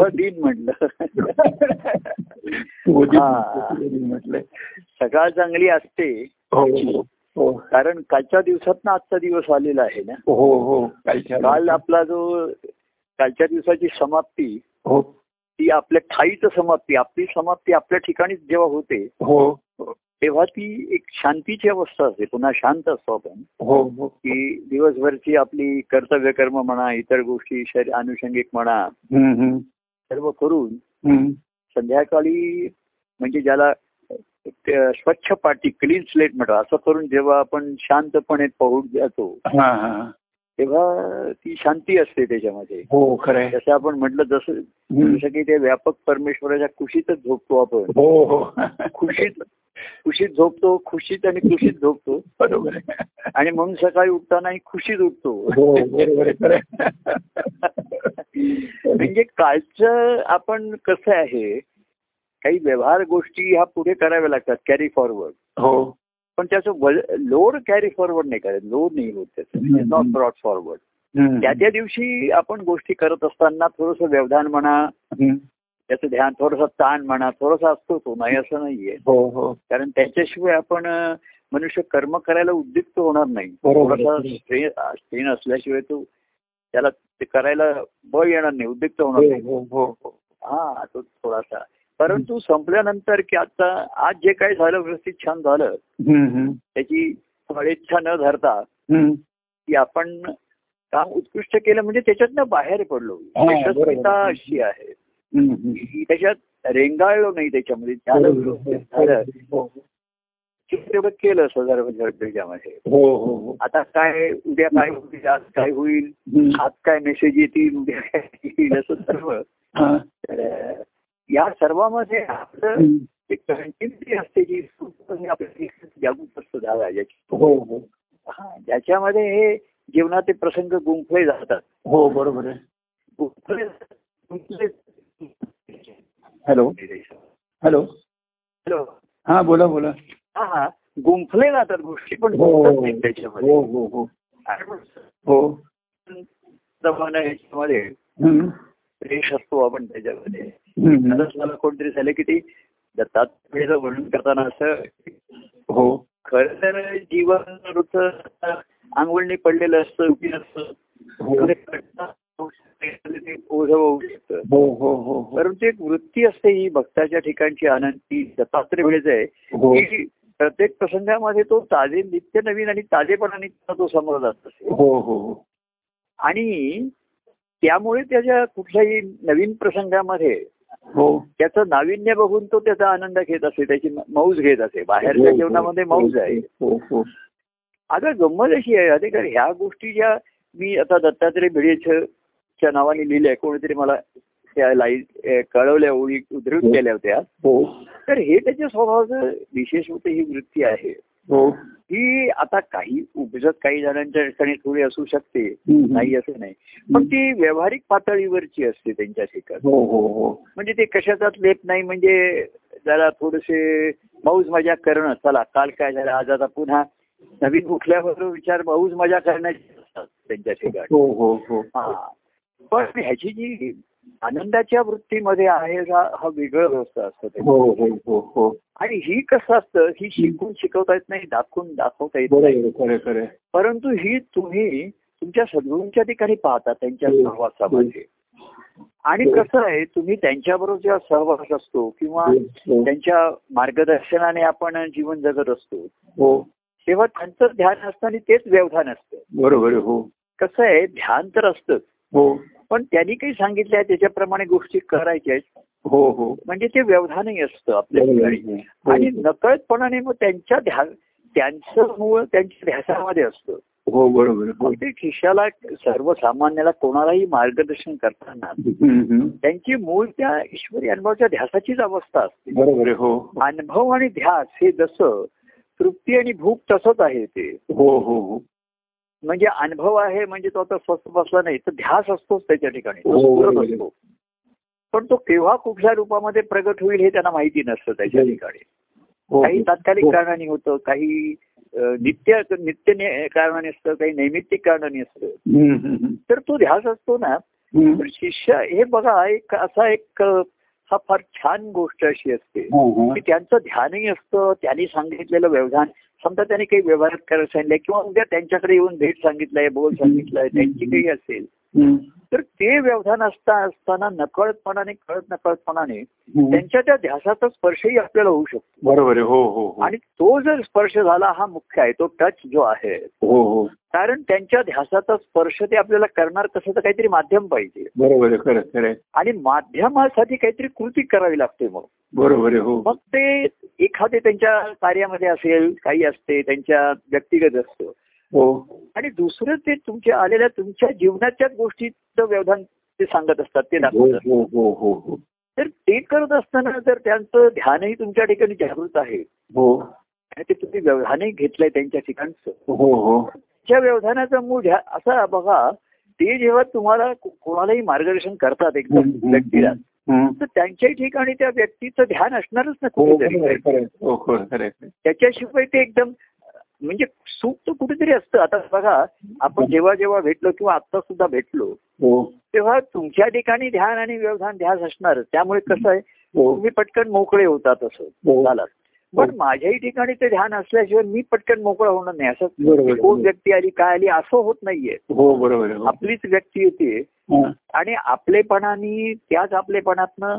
शुभ दिन म्हटलं. म्हटलंय. सकाळ चांगली असते. हो हो हो. कारण कालच्या दिवसात ना आजचा दिवस आलेला आहे ना. हो हो. काल आपला जो कालच्या दिवसाची समाप्ती हो. ती आपल्या ठाईच समाप्ती आपली समाप्ती आपल्या ठिकाणीच जेव्हा होते हो. तेव्हा ती एक शांतीची अवस्था असते. पुन्हा शांत असतो आपण. हो हो. की दिवसभरची आपली कर्तव्य कर्म म्हणा इतर गोष्टी शरीर अनुषंगिक म्हणा सर्व करून. संध्याकाळी म्हणजे ज्याला स्वच्छ पाटी क्लीन स्लेट म्हणतो असं करून जेव्हा आपण शांतपणे पाहून जातो तेव्हा ती शांती असते त्याच्यामध्ये. हो खरंय. जसं आपण म्हटलं जसं. जसं की ते व्यापक परमेश्वराच्या कुशीतच झोपतो आपण. हो हो. खुशीत खुशीत झोपतो खुशीत आणि खुशीत झोपतो. बरोबर आणि म्हणून सकाळी उठतानाही खुशीत उठतो. हो म्हणजे कालचं आपण कसं आहे काही व्यवहार गोष्टी ह्या पुढे कराव्या लागतात कॅरी फॉरवर्ड हो. पण त्याचं लोड कॅरी फॉरवर्ड नाही करायचं लोड नाही होत त्याचं. Not broad forward. त्या त्या दिवशी आपण गोष्टी करत असताना थोडस व्यवधान म्हणा. त्याचं ध्यान थोडंसं ताण म्हणा थोडासा असतो तो नाही असं नाहीये. हो हो. कारण त्याच्याशिवाय आपण मनुष्य कर्म करायला उद्युक्त होणार नाही. थोडासा स्ट्रेन असल्याशिवाय तो त्याला ते करायला बळ येणार नाही उद्युक्त होणार नाही. हो हो हो. हा तो थोडासा. परंतु संपल्यानंतर की आता आज जे काही झालं व्यवस्थित छान झालं. त्याची फळेच्छा न धरता. की आपण काम उत्कृष्ट केलं म्हणजे त्याच्यातनं बाहेर पडलो. हा, यशस्विता. अशी आहे. त्याच्यात रेंगाळलो नाही त्याच्यामध्ये. झालं हो की तेवढं केलं सदर त्याच्यामध्ये हो हो हो. आता काय उद्या काय होईल आज काय होईल. आज काय मेसेज येतील उद्या काय येईल असं सर्व. हा. या सर्वामध्ये आपलं कंटिन्युटी असते जी जागृत हो हो. हा ज्याच्यामध्ये हे जीवनाचे प्रसंग गुंफले जातात. हो बरोबर आहे. गुंफले गुंफले हॅलो. हॅलो. हॅलो. हा बोला बोला. हा हा. गुंफले जातात गोष्टी पण हो त्याच्यामध्ये. हो हो याच्यामध्ये. रेष असतो आपण त्याच्यामध्ये. आता मला कोणतरी झालं की ते दत्तात्रेयचं वर्णन करताना असं हो. खरं तर जीवन ऋत अंगवळणी पडलेलं असतं उभी असतं. हो. ओझं होऊ शकतं. हो हो परंतु एक वृत्ती असते ही भक्ताच्या ठिकाणची आनंदी दत्तात्रय वेळेच आहे. की प्रत्येक प्रसंगामध्ये तो ताजे नित्य नवीन आणि ताजेपणाने तो समोर जात असे हो. आणि त्यामुळे त्याच्या कुठल्याही नवीन प्रसंगामध्ये त्याचं नाविन्य बघून तो त्याचा आनंद घेत असे त्याची मौज घेत असे. बाहेरच्या जीवनामध्ये मौज आहे. हो हो. आता गंमत अशी आहे अरे कारण ह्या गोष्टी ज्या मी आता दत्तात्रय भिडेच्या नावाने लिहिल्या कोणीतरी मला त्या लाई ए, कळवल्या ओळी उद्धृत केल्या होत्या. हो. तर हे त्याच्या स्वभावाचं विशेष होते ही वृत्ती आहे. हो. ही आता काही उपजत काही जणांच्या ठिकाणी थोडी असू शकते. नाही असं नाही. पण ती व्यावहारिक पातळीवरची असते त्यांच्या ठिकाणी हो हो म्हणजे ते कशाचाच लेप नाही म्हणजे जरा थोडेसे मौज मजा करणं. चला काल काय झालं आज आता पुन्हा नवीन उठल्यावर विचार मौज मजा करण्याचे असतात त्यांच्या ठिकाणी पण ह्याची जी आनंदाच्या वृत्तीमध्ये आहे हा हा वेगळं व्यवस्था असतं. हो हो हो आणि ही कसं असतं? ही शिकून शिकवता येत नाही दाखवून दाखवता येत नाही. परंतु ही तुम्ही तुमच्या सद्गुरूंच्या ठिकाणी पाहता त्यांच्या. सहवासामध्ये. आणि कसं आहे तुम्ही त्यांच्याबरोबर जेव्हा सहवास असतो किंवा त्यांच्या मार्गदर्शनाने आपण जीवन जगत असतो हो. तेव्हा त्यांचं ध्यान असतं आणि तेच व्यवधान असतं. बरोबर हो. कसं आहे ध्यान तर असतंच. हो. पण त्यांनी काही सांगितलं आहे त्याच्याप्रमाणे गोष्टी करायच्या आहेत. हो हो. म्हणजे ते व्यवधानही असतं आपल्या ठिकाणी. हो. आणि नकळतपणाने मग त्यांच्या ध्यान त्यांचं मूळ त्यांच्या ध्यासामध्ये असतं. हो बरोबर हो. अगदी खिशाला सर्वसामान्याला कोणालाही मार्गदर्शन करताना. त्यांची मूळ त्या ईश्वरी अनुभवाच्या ध्यासाचीच अवस्था असते. बरोबर हो. अनुभव आणि ध्यास हे जसं तृप्ती आणि भूक तसंच आहे ते. हो हो हो. म्हणजे अनुभव आहे म्हणजे तो आता स्वस्त बसला नाही तर ध्यास असतोच त्याच्या ठिकाणी हो. असतो पण तो केव्हा कुठल्या रूपामध्ये प्रगट होईल हे त्यांना माहिती नसतं त्याच्या हो. ठिकाणी हो. काही तात्कालिक हो. कारणाने होतं काही नित्य नित्य कारणाने असतं काही नैमित्तिक कारणाने असतं. तर तो ध्यास असतो ना शिष्य हे बघा एक असा एक हा फार छान गोष्ट अशी असते हा, हा. की त्यांचं ध्यानही असतं त्यांनी सांगितलेलं व्यवधान समजा त्यांनी काही व्यवहार करायला सांगितलंय किंवा उद्या त्यांच्याकडे येऊन भेट सांगितलंय बोल सांगितलंय त्यांची काही असेल. तर ते व्यवधान असता असताना नकळतपणाने कळत नकळतपणाने. त्यांच्या त्या ध्यासाचा स्पर्शही आपल्याला होऊ शकतो. बरोबर आहे. हो हो हो. आणि तो जर स्पर्श झाला हा मुख्य आहे तो टच जो आहे हो हो. कारण त्यांच्या ध्यासाचा स्पर्श ते आपल्याला करणार कसं तर काहीतरी माध्यम पाहिजे. बरोबर खरं खरं. आणि माध्यमासाठी काहीतरी कृती करावी लागते मग. बरोबर आहे. हो. मग ते एखादे त्यांच्या कार्यामध्ये असेल काही असते त्यांच्या व्यक्तिगत असतं. आणि दुसरं ते तुमच्या आलेल्या तुमच्या जीवनाच्याच गोष्टीचं व्यवधान ते सांगत असतात ते हो दाखवतात हो हो हो हो तर ते करत असताना जर त्यांचं ध्यानही तुमच्या ठिकाणी जागृत आहे हो आणि ते तुम्ही व्यवधानही घेतलंय त्यांच्या ठिकाणचं हो हो त्या व्यवधानाचा मूळ असा बघा ते जेव्हा तुम्हाला कोणालाही मार्गदर्शन करतात एकदम व्यक्तीला. तर त्यांच्याही ठिकाणी त्या व्यक्तीचं ध्यान असणारच ना हो कुठेतरी. हो. त्याच्याशिवाय ते एकदम म्हणजे सुख तर कुठेतरी असतं आता बघा आपण जेव्हा जेव्हा भेटलो किंवा आता सुद्धा भेटलो हो तेव्हा तुमच्या ठिकाणी ध्यान आणि व्यवधान ध्यास असणारच त्यामुळे कसं आहे हो तुम्ही पटकन मोकळे होतात असं हो. झालात पण माझ्याही ठिकाणी ते ध्यान असल्याशिवाय मी पटकन मोकळं होणार नाही असं. कोण व्यक्ती आली काय आली असं होत नाहीये हो बरोबर. आपलीच व्यक्ती येते. आणि आपलेपणाने त्याच आपलेपणातनं.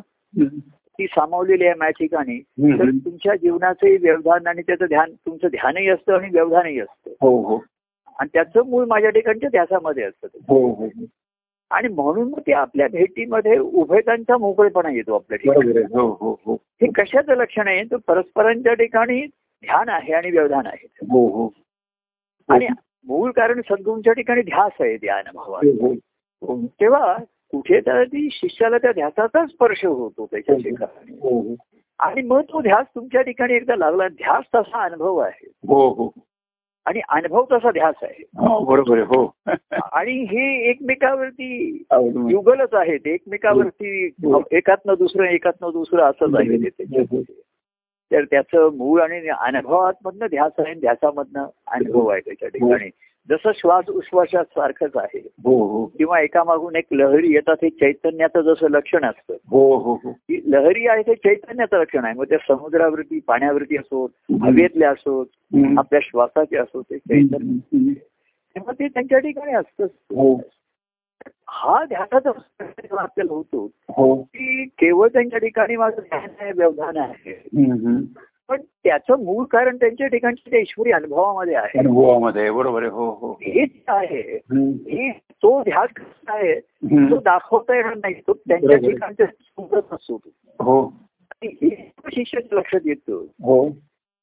ती सामावलेली आहे माझ्या ठिकाणी. तर तुमच्या जीवनाचंही व्यवधान आणि त्याचं ध्यान तुमचं ध्यानही असतं आणि व्यवधानही असतं. हो हो. आणि त्याचं मूळ माझ्या ठिकाणच्या ध्यासामध्ये असतं. हो हो आणि म्हणून मग ते आपल्या भेटीमध्ये उभयतांचा मोकळेपणा येतो आपल्या ठिकाणी. हो कशाचं लक्षण आहे? तर परस्परांच्या ठिकाणी ध्यान आहे आणि व्यवधान आहे. हो हो. आणि मूळ कारण सद्गुरूंच्या ठिकाणी ध्यास आहे ध्यान भावा हो, हो. कुठेतरी शिष्याला त्या ध्यासाचा स्पर्श होतो त्याच्या ठिकाणी हो. हो आणि मग तो ध्यास तुमच्या ठिकाणी एकदा लागला. ध्यास तसा अनुभव आहे. हो हो. आणि अनुभव तसा ध्यास आहे. हो बरोबर हो. आणि हे एकमेकावरती. युगलच आहेत. एकमेकावरती हो. एकातनं दुसरं एकातनं दुसरं असंच आहे ते. तर त्याचं मूळ आणि अनुभवामधनं ध्यास आहे ध्यासामधनं अनुभव आहे त्याच्या ठिकाणी. जसं श्वास उश्वासात सारखंच आहे. हो हो. किंवा एकामागून एक लहरी येतात हे चैतन्याचं जसं लक्षण असतं. हो हो हो. की लहरी आहे ते चैतन्याचं लक्षण आहे. मग त्या समुद्रावरती पाण्यावरती असो हवेतल्या असो हम्म. आपल्या श्वासाचे असो ते चैतन्य. तेव्हा ते त्यांच्या ठिकाणी असतं. हो. हा जेव्हा आपल्याला होतो हो. की केवळ त्यांच्या ठिकाणी माझं ध्यान आहे व्यवधान आहे. पण त्याचं मूळ कारण त्यांच्या ठिकाणच्या ईश्वरी अनुभवामध्ये आहे अनुभवामध्ये बरोबर आहे हो हो हेच आहे. हे तो ध्यास आहे. तो दाखवता येणार नाही तो त्यांच्या बरोबर. ठिकाणचा सुंदर असतो. हो आणि शिष्याच्या लक्षात येतं हो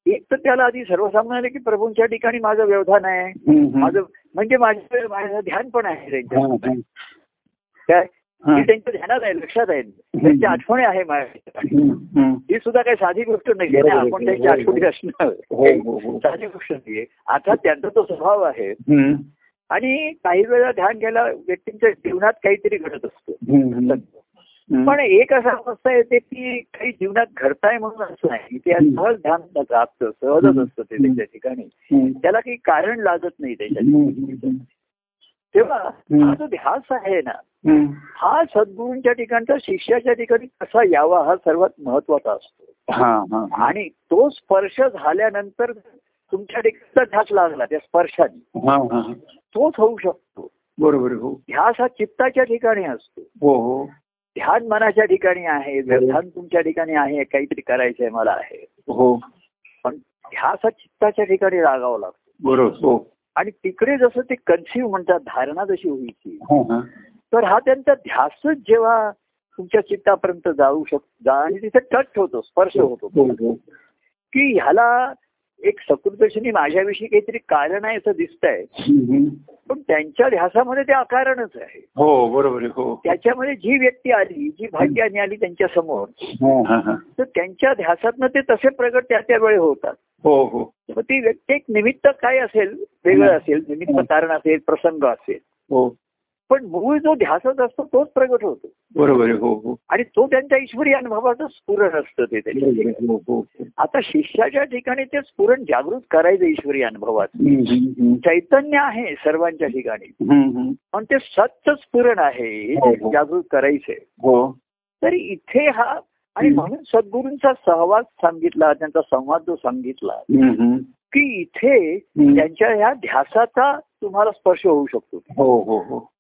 एक तर त्याला आधी सर्वसामान्य की प्रभूंच्या ठिकाणी माझं व्यवधान आहे. माझं म्हणजे माझं माझं ध्यान पण आहे त्यांच्या. काय हा. त्यांच्या ध्यानात आहे लक्षात आहे त्यांच्या आठवणी आहे माझ्या. ही सुद्धा काही साधी गोष्ट नाहीये बरोबर ना आहे. आपण त्यांच्या हो. आठवणी असणं हो, हो, हो. साधी गोष्ट नाहीये आता त्यांचा तो स्वभाव आहे. आणि काही वेळा ध्यान घ्यायला व्यक्तींच्या जीवनात काहीतरी घडत असतं. पण एक असा अवस्था येते की काही जीवनात घडताय म्हणून असं नाही ते. सहज ध्यान जातं सहजच असतं ते त्यांच्या ठिकाणी. त्याला काही कारण लागत नाही त्याच्या. तेव्हा. हा जो ध्यास आहे ना. हा सद्गुरूंच्या ठिकाणचा शिष्याच्या ठिकाणी कसा यावा हा सर्वात महत्त्वाचा असतो. हा हा आणि तो स्पर्श झाल्यानंतर तुमच्या ठिकाणचा ध्यास लागला त्या स्पर्शाने. हा हा हा. तोच होऊ शकतो. बरोबर हो. ध्यास हा चित्ताच्या ठिकाणी असतो. हो हो. ध्यान मनाच्या ठिकाणी आहे व्यवधान तुमच्या ठिकाणी आहे काहीतरी करायचंय मला आहे. हो. पण ध्यास हा चित्ताच्या ठिकाणी लागावा लागतो. बरोबर हो. आणि तिकडे जसं ते कन्सिव्ह म्हणतात धारणा जशी व्हायची हा हा. तर हा त्यांचा ध्यासच जेव्हा तुमच्या चित्तापर्यंत जाऊ शकतो जा आणि तिथे टच होतो स्पर्श होतो. हो हो. की ह्याला एक सकृतशीने माझ्याविषयी काहीतरी कारण आहे असं दिसतंय. हम्म, हम्म. पण त्यांच्या ध्यासामध्ये ते अकारणच आहे. हो बरोबर आहे हो. त्याच्यामध्ये जी व्यक्ती आली जी भाग्याने आली त्यांच्यासमोर हा हा हा. तर त्यांच्या ध्यासातनं ते तसे प्रगट त्या त्या वेळी होतात. हो हो. मग ती व्यक्ती एक निमित्त काय असेल वेगळं असेल निमित्त कारण असेल प्रसंग असेल. हो. पण मूळ जो ध्यासच असतो तोच प्रगट होतो बरोबर हो हो आणि तो त्यांच्या ईश्वरी अनुभवाचं स्फुरण असतं ते त्याच्या. हो. आता शिष्याच्या ठिकाणी ते स्फुरण जागृत करायचं ईश्वरी अनुभवात. चैतन्य आहे सर्वांच्या ठिकाणी. पण ते सत्य स्फुरण आहे. जागृत करायचंय हो तरी इथे हा आणि. म्हणून सद्गुरूंचा सहवास सांगितला त्यांचा संवाद जो सांगितला. की इथे. त्यांच्या ह्या ध्यासाचा तुम्हाला स्पर्श होऊ शकतो हो हो हो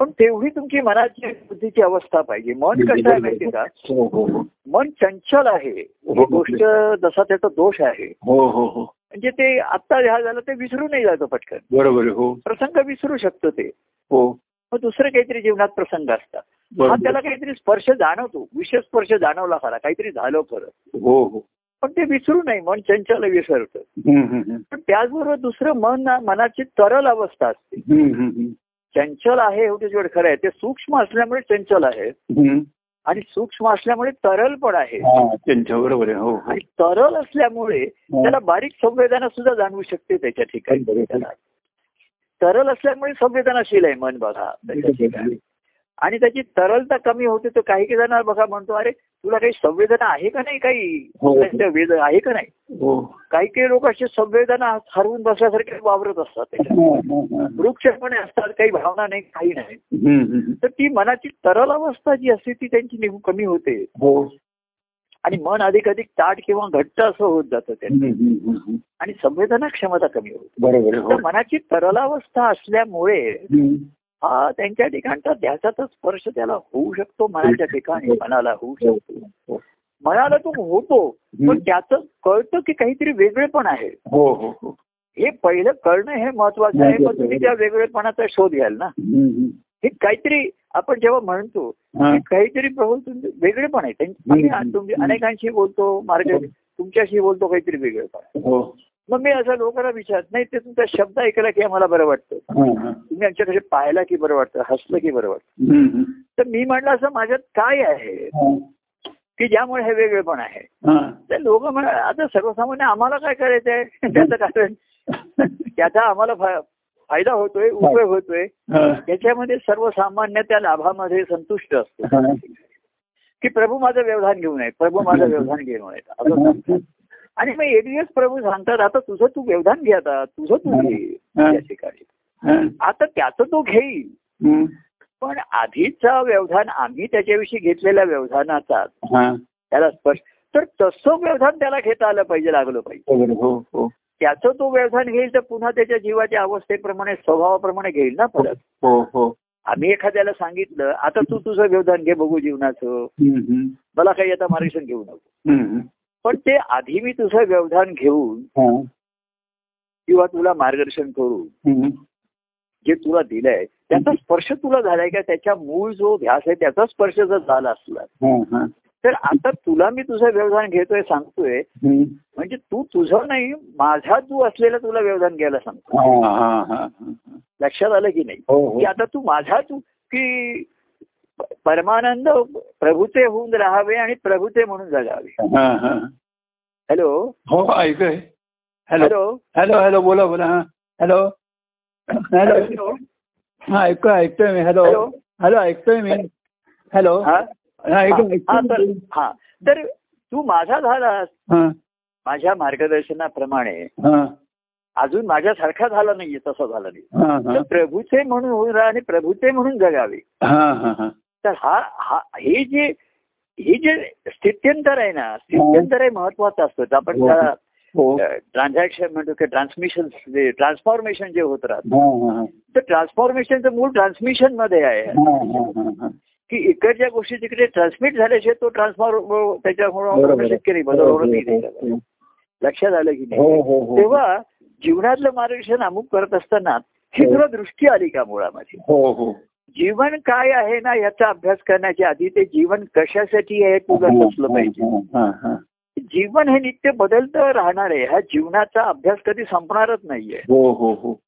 पण तेवढी तुमची मनाची बुद्धीची अवस्था पाहिजे. मन कसं आहे माहितीये का? हो हो हो. मन चंचल आहे. गोष्ट जसा त्याचा दोष आहे. हो हो हो. म्हणजे ते आत्ता ह्या झालं ते विसरू नाही जातो पटकन. बरोबर हो. प्रसंग विसरू शकतो ते. हो. मग दुसरं काहीतरी जीवनात प्रसंग असतात. हा. त्याला काहीतरी स्पर्श जाणवतो. विशेष स्पर्श जाणवला खरा. काहीतरी झालं खरं. हो हो. पण ते विसरू नाही. मन चंचल विसरतं. पण त्याचबरोबर दुसरं मन मनाची तरल अवस्था असते. चंचल आहे एवढी खरं आहे. ते सूक्ष्म असल्यामुळे चंचल आहे. आणि सूक्ष्म असल्यामुळे तरल पण आहे. हा, बरोबर आहे. हो हो. आणि तरल असल्यामुळे त्याला बारीक संवेदना सुद्धा जाणवू शकते त्याच्या ठिकाणी. तरल असल्यामुळे संवेदनाशील आहे मन बघा. त्याच्या ठिकाणी. आणि त्याची तरलता कमी होते तर काही काही जण बघा म्हणतो अरे तुला काही संवेदना आहे का नाही काही हो. वेद आहे का नाही हो काही काही लोक असे संवेदना हरवून बसल्यासारखे वावरत असतात हा. वृक्षपणे असतात काही भावना नाही काही नाही. तर ती मनाची तरल अवस्था जी असते ती त्यांची कमी होते आणि मन अधिक अधिक ताट किंवा घट्ट असं होत जातं ते हम्म, हम्म, हम्म. आणि संवेदना क्षमता कमी होते बरोबर हो मनाची तरलावस्था असल्यामुळे. हा त्यांच्या ठिकाणचा ध्यासाचा स्पर्श त्याला होऊ शकतो मनाच्या ठिकाणी मनाला होऊ शकतो. मनाला तो होतो पण. त्याचं कळतं की काहीतरी वेगळे पण आहे हो हो हो हे पहिलं कळणं हे महत्वाचं आहे पण तुम्ही त्या वेगळेपणाचा शोध घ्याल ना. हे काहीतरी आपण जेव्हा म्हणतो काहीतरी प्रभू तुमचे वेगळे पण आहे अनेकांशी बोलतो मार्ग. तुमच्याशी बोलतो काहीतरी वेगळे पण हो मग मी असं लोकांना विचारत नाही ते तुमचा शब्द ऐकला की आम्हाला बरं वाटतं. तुम्ही आमच्याकडे पाहायला की बरं वाटतं हसलं की बरं वाटतं. तर मी म्हटलं असं माझ्यात काय आहे. की ज्यामुळे हे वेगळे पण आहे. तर लोक म्हणा आता सर्वसामान्य आम्हाला काय करायचं आहे त्याचं कारण त्याचा आम्हाला फायदा होतोय उपयोग होतोय हा. याच्यामध्ये सर्वसामान्य त्या लाभामध्ये संतुष्ट असतो. की प्रभू माझं व्यवधान घेऊन आहे प्रभू माझं व्यवधान घेऊन आहे असं आणि मग एक दिवस प्रभू सांगतात आता तुझं तू व्यवधान घे आता तुझं तू घे ठिकाणी. आता त्याचं तो घेईल. पण आधीचा व्यवधान आम्ही त्याच्याविषयी घेतलेल्या व्यवधानाचा हा. त्याला स्पर्श तर तसं व्यवधान त्याला घेता आलं पाहिजे लागलं पाहिजे. हो हो त्याचं तो व्यवधान घेईल तर पुन्हा त्याच्या जीवाच्या अवस्थेप्रमाणे स्वभावाप्रमाणे घेईल ना परत हो आम्ही एखाद्याला सांगितलं आता तू तुझं व्यवधान घे बघू जीवनाचं. मला काही आता मार्गदर्शन घेऊ नको पण ते आधी मी तुझं व्यवधान घेऊन. किंवा तुला मार्गदर्शन करून. जे तुला दिलंय त्याचा स्पर्श तुला झालाय का त्याच्या मूळ जो ध्यास आहे त्याचा स्पर्श जर झाला असला. तर आता तुला मी तुझं व्यवधान घेतोय सांगतोय. म्हणजे तू तुझं नाही माझा तू असलेला तुला व्यवधान घ्यायला सांगतो. लक्षात आलं की नाही हो हो की आता तू माझा तू की परमानंद प्रभूचे होऊन राहावे आणि प्रभूचे म्हणून जगावे. हा, हा. हॅलो? हो ऐकय हॅलो. हॅलो? हॅलो हॅलो बोला बोला हा. हॅलो. हॅलो. हॅलो? हा ऐकतोय ऐकतोय मी. हॅलो. हॅलो. हॅलो ऐकतोय मी. हॅलो. हा? तर. हा. तू माझा झालास माझ्या मार्गदर्शनाप्रमाणे अजून माझ्यासारखा झाला नाहीये तसा झाला नाही. प्रभूचे म्हणून होऊन राहा आणि प्रभूचे म्हणून जगावे. तर हा हा हे जे हे जे स्थित्यंतर आहे ना स्थित्यंतर हे महत्वाचं असतं आपण हो. हो ट्रान्झॅक्शन म्हणतो की ट्रान्समिशन जे ट्रान्सफॉर्मेशन जे होत राहतं हा, हा, हा. तर ट्रान्सफॉर्मेशनचं मूळ ट्रान्समिशनमध्ये आहे हा, हा, हा, हा. की इकडच्या गोष्टी तिकडे ट्रान्समिट झाल्याशिवाय तो ट्रान्सफॉर्म बरोबर त्याच्यामुळे. शक्य नाही बदल हो, हो. हो. लक्षात आलं की हो नाही हो हो तेव्हा जीवनातलं मार्गदर्शन अमुक करत असताना ही हो. तुला दृष्टी आली का मुळामध्ये हो हो जीवन काय आहे ना याचा अभ्यास करण्याच्या आधी ते जीवन कशासाठी आहे तुला पाहिजे? हा, हा, हा. जीवन हे नित्य बदलतं राहणार आहे. ह्या जीवनाचा अभ्यास कधी संपणारच नाहीये. हो हो हो.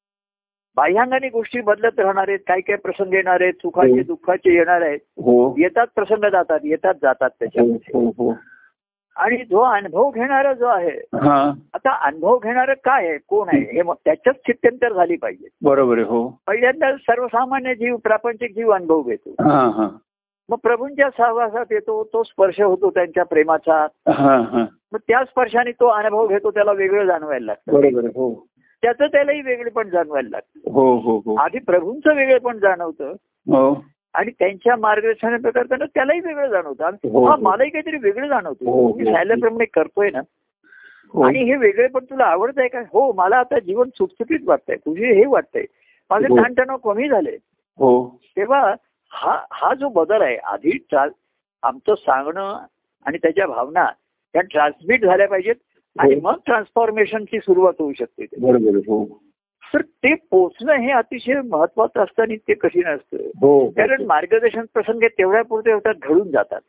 बाह्यांगाने गोष्टी बदलत राहणार आहेत. काय काय प्रसंग येणार आहेत? सुखाचे हो. दुःखाचे येणार आहेत. हो. येतात प्रसंग जातात. येतात जातात हो त्याच्यामध्ये. हो हो. आणि जो अनुभव घेणारा जो आहे हा. आता अनुभव घेणारं काय आहे? कोण आहे? हे मग त्याच्याच चित्यंतर झाली पाहिजे. बरोबर हो. पहिल्यांदा सर्वसामान्य जीव प्रापंचिक जीव अनुभव घेतो. मग प्रभूंच्या सहवासात येतो तो स्पर्श होतो त्यांच्या प्रेमाचा. हा हा. मग त्या स्पर्शाने तो अनुभव घेतो त्याला वेगळं जाणवायला लागतं. बरोबर हो. त्याचं त्यालाही वेगळे पण जाणवायला लागतं. हो हो हो. आधी प्रभूंचं वेगळे पण जाणवतं. हो. आणि त्यांच्या मार्गदर्शन करताना त्यालाही वेगळं जाणवतं. आणि हो. हा मलाही काहीतरी वेगळं जाणवतं. हो. मी करतोय ना. आणि हे वेगळे पण तुला आवडतंय का? हो मला आता जीवन सुटसुटीत वाटतंय. तुझे हे वाटतंय. माझे. ताणतणाव कमी झाले हो. तेव्हा हा हा जो बदल आहे आधी आमचं सांगणं आणि त्याच्या भावना त्या ट्रान्समिट झाल्या पाहिजेत. आणि. मग ट्रान्सफॉर्मेशनची सुरुवात होऊ शकते. आहे. तर ते पोचणं हे अतिशय महत्वाचं असतं आणि ते कठीण असतं. हो. कारण मार्गदर्शन प्रसंग तेवढ्या पुरते होतात घडून जातात.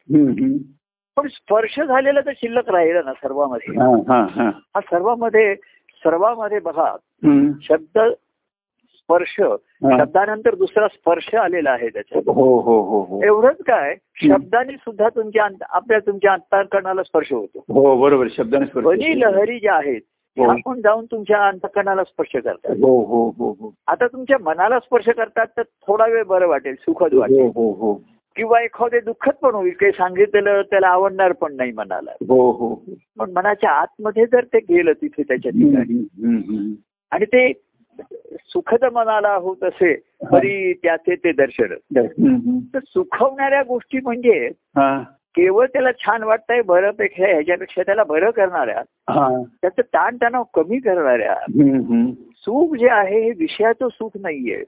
पण स्पर्श झालेला तर शिल्लक राहिला ना सर्वांमध्ये. हा हा हा. हा सर्वांमध्ये सर्वांमध्ये बघा. शब्द स्पर्श. शब्दानंतर दुसरा स्पर्श आलेला आहे त्याच्यात. हो हो एवढंच काय शब्दाने सुद्धा तुमच्या आपल्या तुमच्या अंतकरणाला स्पर्श होतो. हो बरोबर. शब्दाने ध्वनी लहरी ज्या आहेत त्या हो. जाऊन तुमच्या अंतकरणाला स्पर्श करतात? हो हो हो हो. आता तुमच्या मनाला स्पर्श करतात तर थोडा वेळ बरं वाटेल सुखद वाटेल. हो हो. हो किंवा एखादे दुःखद पण होईल काही सांगितलेलं त्याला आवडणार पण नाही मनाला. हो हो. पण मनाच्या आतमध्ये जर ते गेलं तिथे त्याच्या ठिकाणी. आणि ते सुखद मनाला होत असे तरी त्याचे ते दर्शन. तर सुखवणाऱ्या गोष्टी म्हणजे हा. केवळ त्याला छान वाटतंय बरंपेक्षा ह्याच्यापेक्षा त्याला बरं करणाऱ्या हा त्याचं ताणतणाव कमी करणाऱ्या. सुख जे आहे हे विषयाचं सुख नाहीये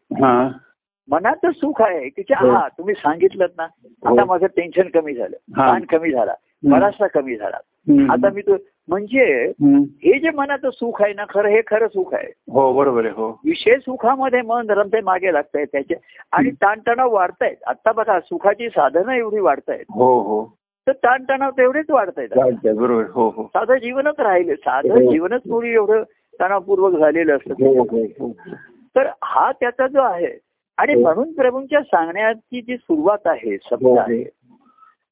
मनाचं सुख आहे की हो. हा तुम्ही सांगितलं ना हो. आता माझं टेन्शन कमी झालं. ताण कमी झाला बराचसा कमी झाला. आता मी तो म्हणजे. हे जे मनाचं सुख आहे ना खरं हे खरं सुख आहे हो बरोबर आहे हो विषय सुखामध्ये मन रमते मागे लागतायत त्याचे आणि ताणतणाव वाढतायत आता बघा सुखाची साधनं एवढी वाढतायत हो हो तर ताणतणाव तेवढेच वाढतायत चालतंय, बरोबर. हो हो. साधं जीवनच राहिले. साधं हो. जीवनच थोडी एवढं तणावपूर्वक झालेलं असतं. हो तर हा त्याचा जो आहे आणि. म्हणून प्रभूंच्या सांगण्याची जी सुरुवात आहे शब्द. आहे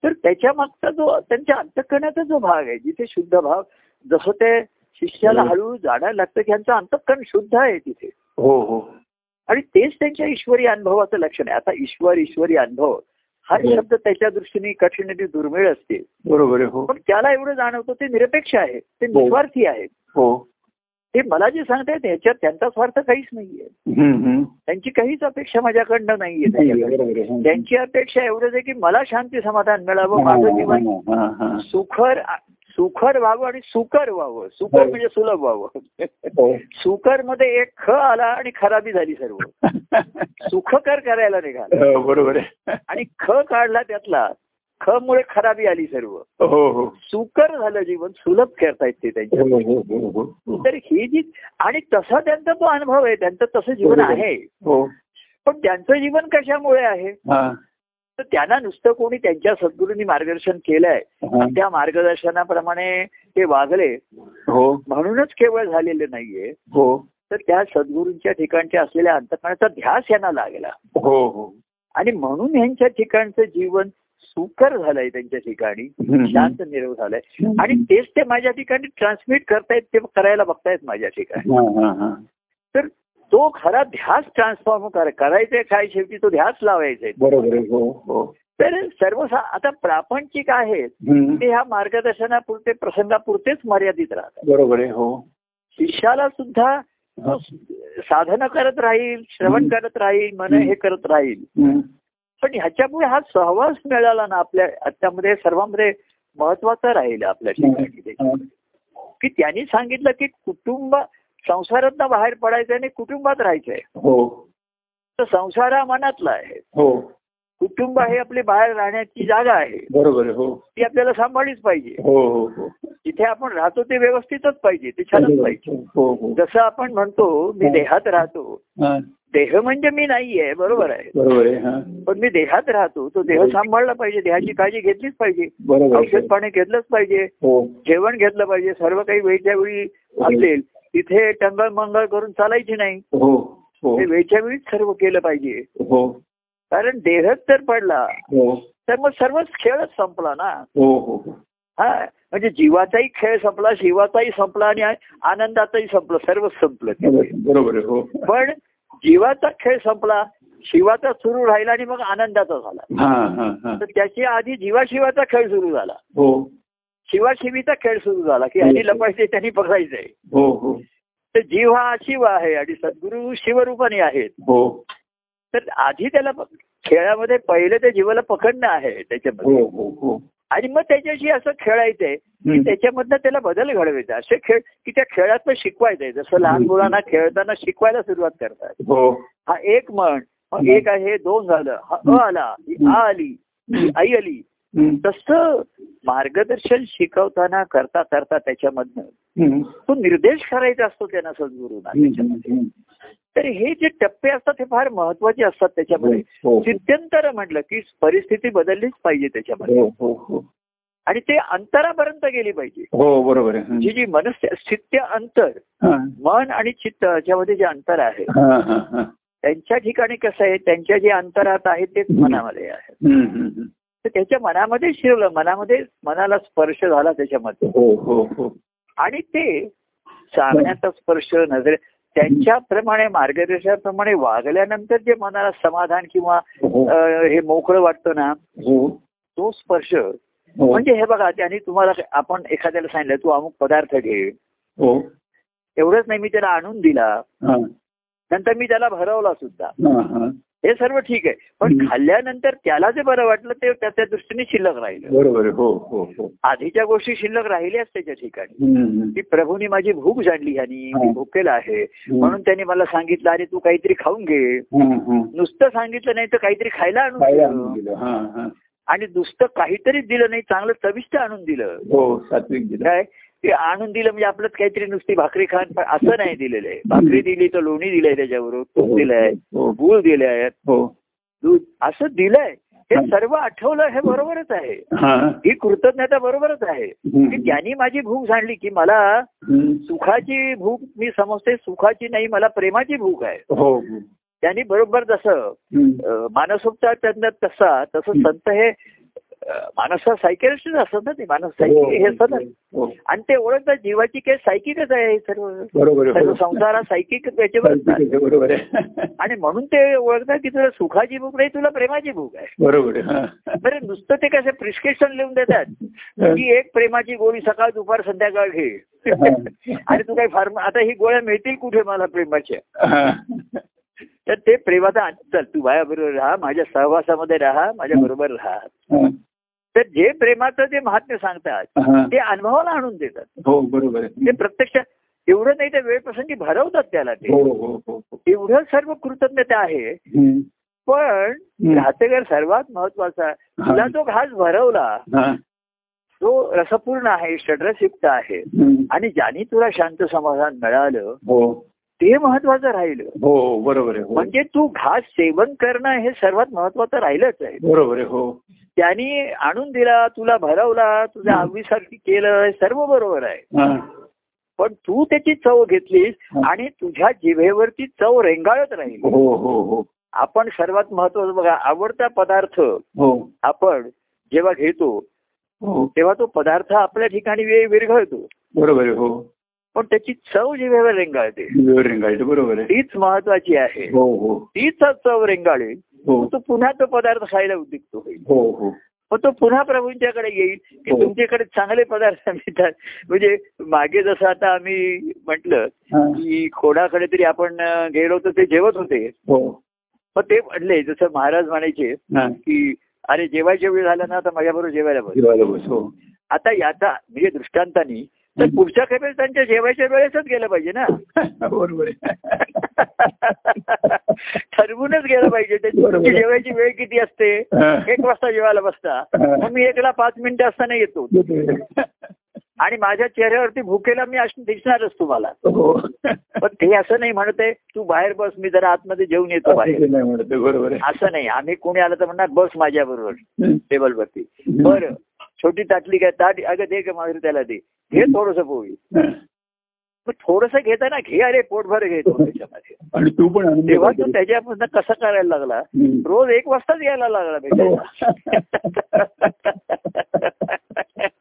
तर त्याच्या मागचा जो त्यांच्या अंतकरणाचा जो भाग आहे जिथे शुद्ध भाव जसं ते शिष्याला. हळूहळू जाणायला लागतं की यांचं अंतकरण शुद्ध आहे तिथे. हो हो. आणि तेच त्यांच्या ईश्वरी अनुभवाचं लक्षण आहे. आता ईश्वर ईश्वरी अनुभव. हा. शब्द त्याच्या दृष्टीने कठीण आणि दुर्मिळ असते बरोबर हो पण त्याला एवढं जाणवतं ते निरपेक्ष आहे ते हो. निस्वार्थी आहे हो ते मला जे सांगतायत ह्याच्यात त्यांचा स्वार्थ काहीच नाहीये. त्यांची काहीच अपेक्षा माझ्याकडनं नाहीये. हो. त्यांची अपेक्षा एवढंच आहे की मला शांती समाधान मिळावं माझं जीवन. सुखर सुखर व्हावं आणि सुकर व्हावं. सुकर हो. म्हणजे सुलभ व्हावं. हो. सुकरमध्ये एक ख आला आणि खराबी झाली सर्व. सुखकर करायला निघाला. हो, बरोबर आणि ख काढला त्यातला ख मुळे खराबी आली सर्व. सुकर झालं जीवन सुलभ करतायत ते त्यांच्या. तर ही जी आणि तसा त्यांचा तो अनुभव आहे त्यांचं तसं जीवन. आहे. हो. पण त्यांचं जीवन कशामुळे आहे? तर त्यांना नुसतं कोणी त्यांच्या सद्गुरूंनी मार्गदर्शन केलंय. त्या मार्गदर्शनाप्रमाणे ते वागले. हो. म्हणूनच केवळ झालेले नाहीये. हो. तर त्या सद्गुरूंच्या ठिकाणच्या असलेल्या अंतकरणाचा ध्यास यांना लागला. हो हो. आणि म्हणून यांच्या ठिकाणचं जीवन सुकर झालंय त्यांच्या ठिकाणी. शांत निरव झालंय. आणि तेच ते माझ्या ठिकाणी ट्रान्समिट करतायत ते करायला बघतायत माझ्या ठिकाणी. तर तो खरा ध्यास ट्रान्सफॉर्म कर करायचंय काय शेवटी तो ध्यास लावायचा बरोबर आहे हो हो. तर सर्व आता प्रापंचिक आहेत हम्म. ते ह्या मार्गदर्शनापुरते प्रसंगापुरतेच मर्यादित राहतात. बरोबर आहे हो. शिष्याला सुद्धा साधना करत राहील श्रवण करत राहील मन हे करत राहील. पण ह्याच्यामुळे हा सहवास मिळाला ना आपल्या त्यामध्ये सर्वांमध्ये महत्त्वाचा राहील आपल्या ठिकाणी. की त्यांनी सांगितलं की कुटुंब संसारात बाहेर पडायचं आणि कुटुंबात राहायचंय. हो. तर संसार हा मनातला आहे. हो. कुटुंब हे आपली बाहेर राहण्याची जागा आहे. बरोबर हो. ती आपल्याला सांभाळलीच पाहिजे. हो हो आपण राहतो ते व्यवस्थितच पाहिजे ते छानच पाहिजे. जसं आपण म्हणतो मी देहात राहतो. देह म्हणजे मी नाहीये बरोबर आहे. बरोबर आहे पण मी देहात राहतो तो देह सांभाळला पाहिजे देहाची काळजी घेतलीच पाहिजे. औषध पाणी घेतलंच पाहिजे. जेवण घेतलं पाहिजे सर्व काही वेळच्या वेळी असेल. तिथे टंगळ मंगळ करून चालायची नाही. हो हो. वेळच्या वेळीच सर्व केलं पाहिजे. हो. कारण देहच जर पडला तर मग सर्वच खेळच संपला ना. हो हो हा. म्हणजे जीवाचाही खेळ संपला शिवाचाही संपला आणि आनंदाचाही संपलं सर्वच संपलं. बरोबर पण जीवाचा खेळ संपला शिवाचा सुरू राहिला आणि मग आनंदाचा झाला. तर त्याच्या आधी जीवाशिवाचा खेळ सुरू झाला. हो. शिवाशिवीचा खेळ सुरू झाला की ह्यांनी लपायचे त्यांनी पकडायचंय हो हो. तर जीव हा शिव आहे आणि सद्गुरू शिवरूपाने आहेत. हो. तर आधी त्याला खेळामध्ये पहिले ते जीवाला पकडणं आहे त्याच्यामध्ये. हो हो हो. आणि मग त्याच्याशी असं खेळायचंय की. त्याच्यामधनं त्याला बदल घडवायचा. असे खेळ की त्या खेळातनं शिकवायचंय जसं लहान मुलांना खेळताना शिकवायला सुरुवात करतात. हो. हा एक म्हण मग एक आहे दोन झालं. हा अ आला ही आ आली ही आई आली. तसं मार्गदर्शन शिकवताना करता करता त्याच्यामधनं. तो निर्देश करायचा असतो त्यांना सद्गुरूंना त्याच्यामध्ये. तर हे जे टप्पे असतात हे फार महत्त्वाचे असतात त्याच्यामध्ये. हो चित्यंतर म्हटलं की परिस्थिती बदललीच पाहिजे त्याच्यामध्ये. हो हो हो. आणि ते अंतरापर्यंत गेली पाहिजे. हो बरोबर जी जी मनस्थित्य अंतर हा. मन आणि चित्त याच्यामध्ये जे अंतर आहे. हा, हा, हा. त्यांच्या ठिकाणी कसं आहे? त्यांच्या जे अंतरात आहे तेच मनामध्ये आहे. तर त्याच्या मनामध्ये शिरलं मनामध्ये मनाला स्पर्श झाला त्याच्यामध्ये. हो हो हो. आणि ते सांगण्याचा स्पर्श नजरे त्यांच्याप्रमाणे मार्गदर्शनाप्रमाणे वागल्यानंतर जे मनाला समाधान किंवा हो मोकळं वाटतं ना तो स्पर्श म्हणजे हे बघा त्यांनी तुम्हाला आपण एखाद्याला सांगितलं तू अमुक पदार्थ घे. हो. एवढंच नाही मी त्याला आणून दिला. नंतर मी त्याला भरवला सुद्धा. हा, सर्व ठीक आहे. पण. खाल्ल्यानंतर त्याला जे बरं वाटलं ते त्याच्या दृष्टीने शिल्लक राहिलं. बरोबर हो हो हो. आधीच्या गोष्टी शिल्लक राहिल्याच त्याच्या ठिकाणी. की प्रभूनी माझी भूक जाणली ह्यानी मी. भुकेला आहे. म्हणून त्यांनी मला सांगितलं अरे तू काहीतरी खाऊन घे. नुसतं सांगितलं नाही तर काहीतरी खायला आणून. आणि नुसतं काहीतरी दिलं नाही चांगलं चविष्ट आणून दिलं. हो सात्विक दिलं. काय? ते आणून दिलं म्हणजे आपलंच काहीतरी नुसती भाकरी खान पण असं नाही दिलेलं आहे. भाकरी दिली तर लोणी दिलंय त्याच्याबरोबर तूप दिलंय हो गुळ दिलंय. हो. दूध असं दिलंय. हे हा. सर्व आठवलं हे बरोबरच आहे. हा. ही कृतज्ञता बरोबरच आहे. की त्यांनी माझी भूक जाणली की मला. सुखाची भूक मी समजते सुखाची नाही मला प्रेमाची भूक आहे. हो हो. त्यांनी बरोबर जसं मानसोपचार तज्ञ तसा तसं संत हे मानस सायकिलिस्ट असतात ना ते मानस सायकी हे असतात ना. हो. आणि ते ओळखतात जीवाची काही सायकिकच आहे हे सर्व. हो. संसार हा सायकिक त्याच्यावर आणि म्हणून ते ओळखतात की तुला सुखाची भूक नाही तुला प्रेमाची भूक आहे. बरोबर हा. बरं नुसतं ते कसं प्रिस्क्रिप्शन लिहून देतात. की एक प्रेमाची गोळी सकाळ दुपार संध्याकाळ घे. आणि तू काही फार्म आता ही गोळ्या मिळतील कुठे मला प्रेमाच्या? हा. तर ते प्रेमाचा चल तू माझ्या बरोबर राहा माझ्या सहवासामध्ये राहा माझ्या बरोबर राहा. हा. तर जे प्रेमाचं जे महात्म्य सांगतात. ते अनुभवाला आणून देतात हो बरोबर ते प्रत्यक्ष एवढं नाही तर वेळ प्रसंगी भरवतात त्याला ते हो हो हो. एवढं सर्व कृतज्ञता आहे. पण. घातकर सर्वात महत्त्वाचा तुला जो घास भरवला. तो रसपूर्ण आहे षड्रसयुक्त आहे. आणि ज्याने तुला शांत समाधान मिळालं ते महत्वाचं राहिलं हो बरोबर. म्हणजे तू घास सेवन करणं हे सर्वात महत्वाचं राहिलंच आहे बरोबर आहे हो त्यांनी आणून दिला तुला भरवला तुझ्या आवडीसारखी केलं सर्व बरोबर आहे. पण तू त्याची चव घेतलीस. आणि तुझ्या जिभेवरती चव रेंगाळत राहील. हो हो हो. आपण सर्वात महत्वाचं बघा आवडता पदार्थ आपण जेव्हा घेतो तेव्हा तो पदार्थ आपल्या ठिकाणी विरघळतो. बरोबर आहे हो. पण त्याची चव जिभेवर रेंगाळते. रिंगायचं बरोबर आहे. तीच महत्वाची आहे. हो हो. तीच चव रेंगाळेल तो पुन्हा तो पदार्थ खायला उद्युक्त होईल. हो हो. मग तो पुन्हा प्रभूंच्याकडे येईल की हो. तुमच्याकडे चांगले पदार्थ मिळतात म्हणजे मागे जसं आता आम्ही म्हटलं हा. की कोणाकडे तरी आपण गेलो तर ते जेवत होते. हो. मग ते म्हणले जसं महाराज म्हणायचे हा. की अरे जेवायच्या वेळ झाला ना आता माझ्याबरोबर जेवायला हो. आता याचा म्हणजे दृष्टांतानी तर पुढच्या खेपेस त्यांच्या जेवायच्या वेळेसच गेलं पाहिजे ना. बरोबर ठरवूनच गेलं पाहिजे. त्याची जेवायची वेळ किती असते. एक वाजता जेवायला बसता. मग मी एकला पाच मिनिटं असताना येतो. आणि माझ्या चेहऱ्यावरती भुकेला मी असं दिसणारच तुम्हाला. हो. पण ते असं नाही म्हणत आहे तू बाहेर बस मी जरा आतमध्ये जेवून येतो बाहेर. बरोबर असं नाही. आम्ही कोणी आलं तर म्हणणार बस माझ्या बरोबर. टेबलवरती. बरं. छोटी ताटली काय ताट अगं दे का माझं त्याला दे. घे थोडस पोळी. हा. मग थोडस घेताना घे अरे पोटभर घेतो त्याच्यामध्ये. आणि तू पण तेव्हा तो. त्याच्यापासून कसं करायला लागला. रोज एक वाजताच यायला लागला भेटायला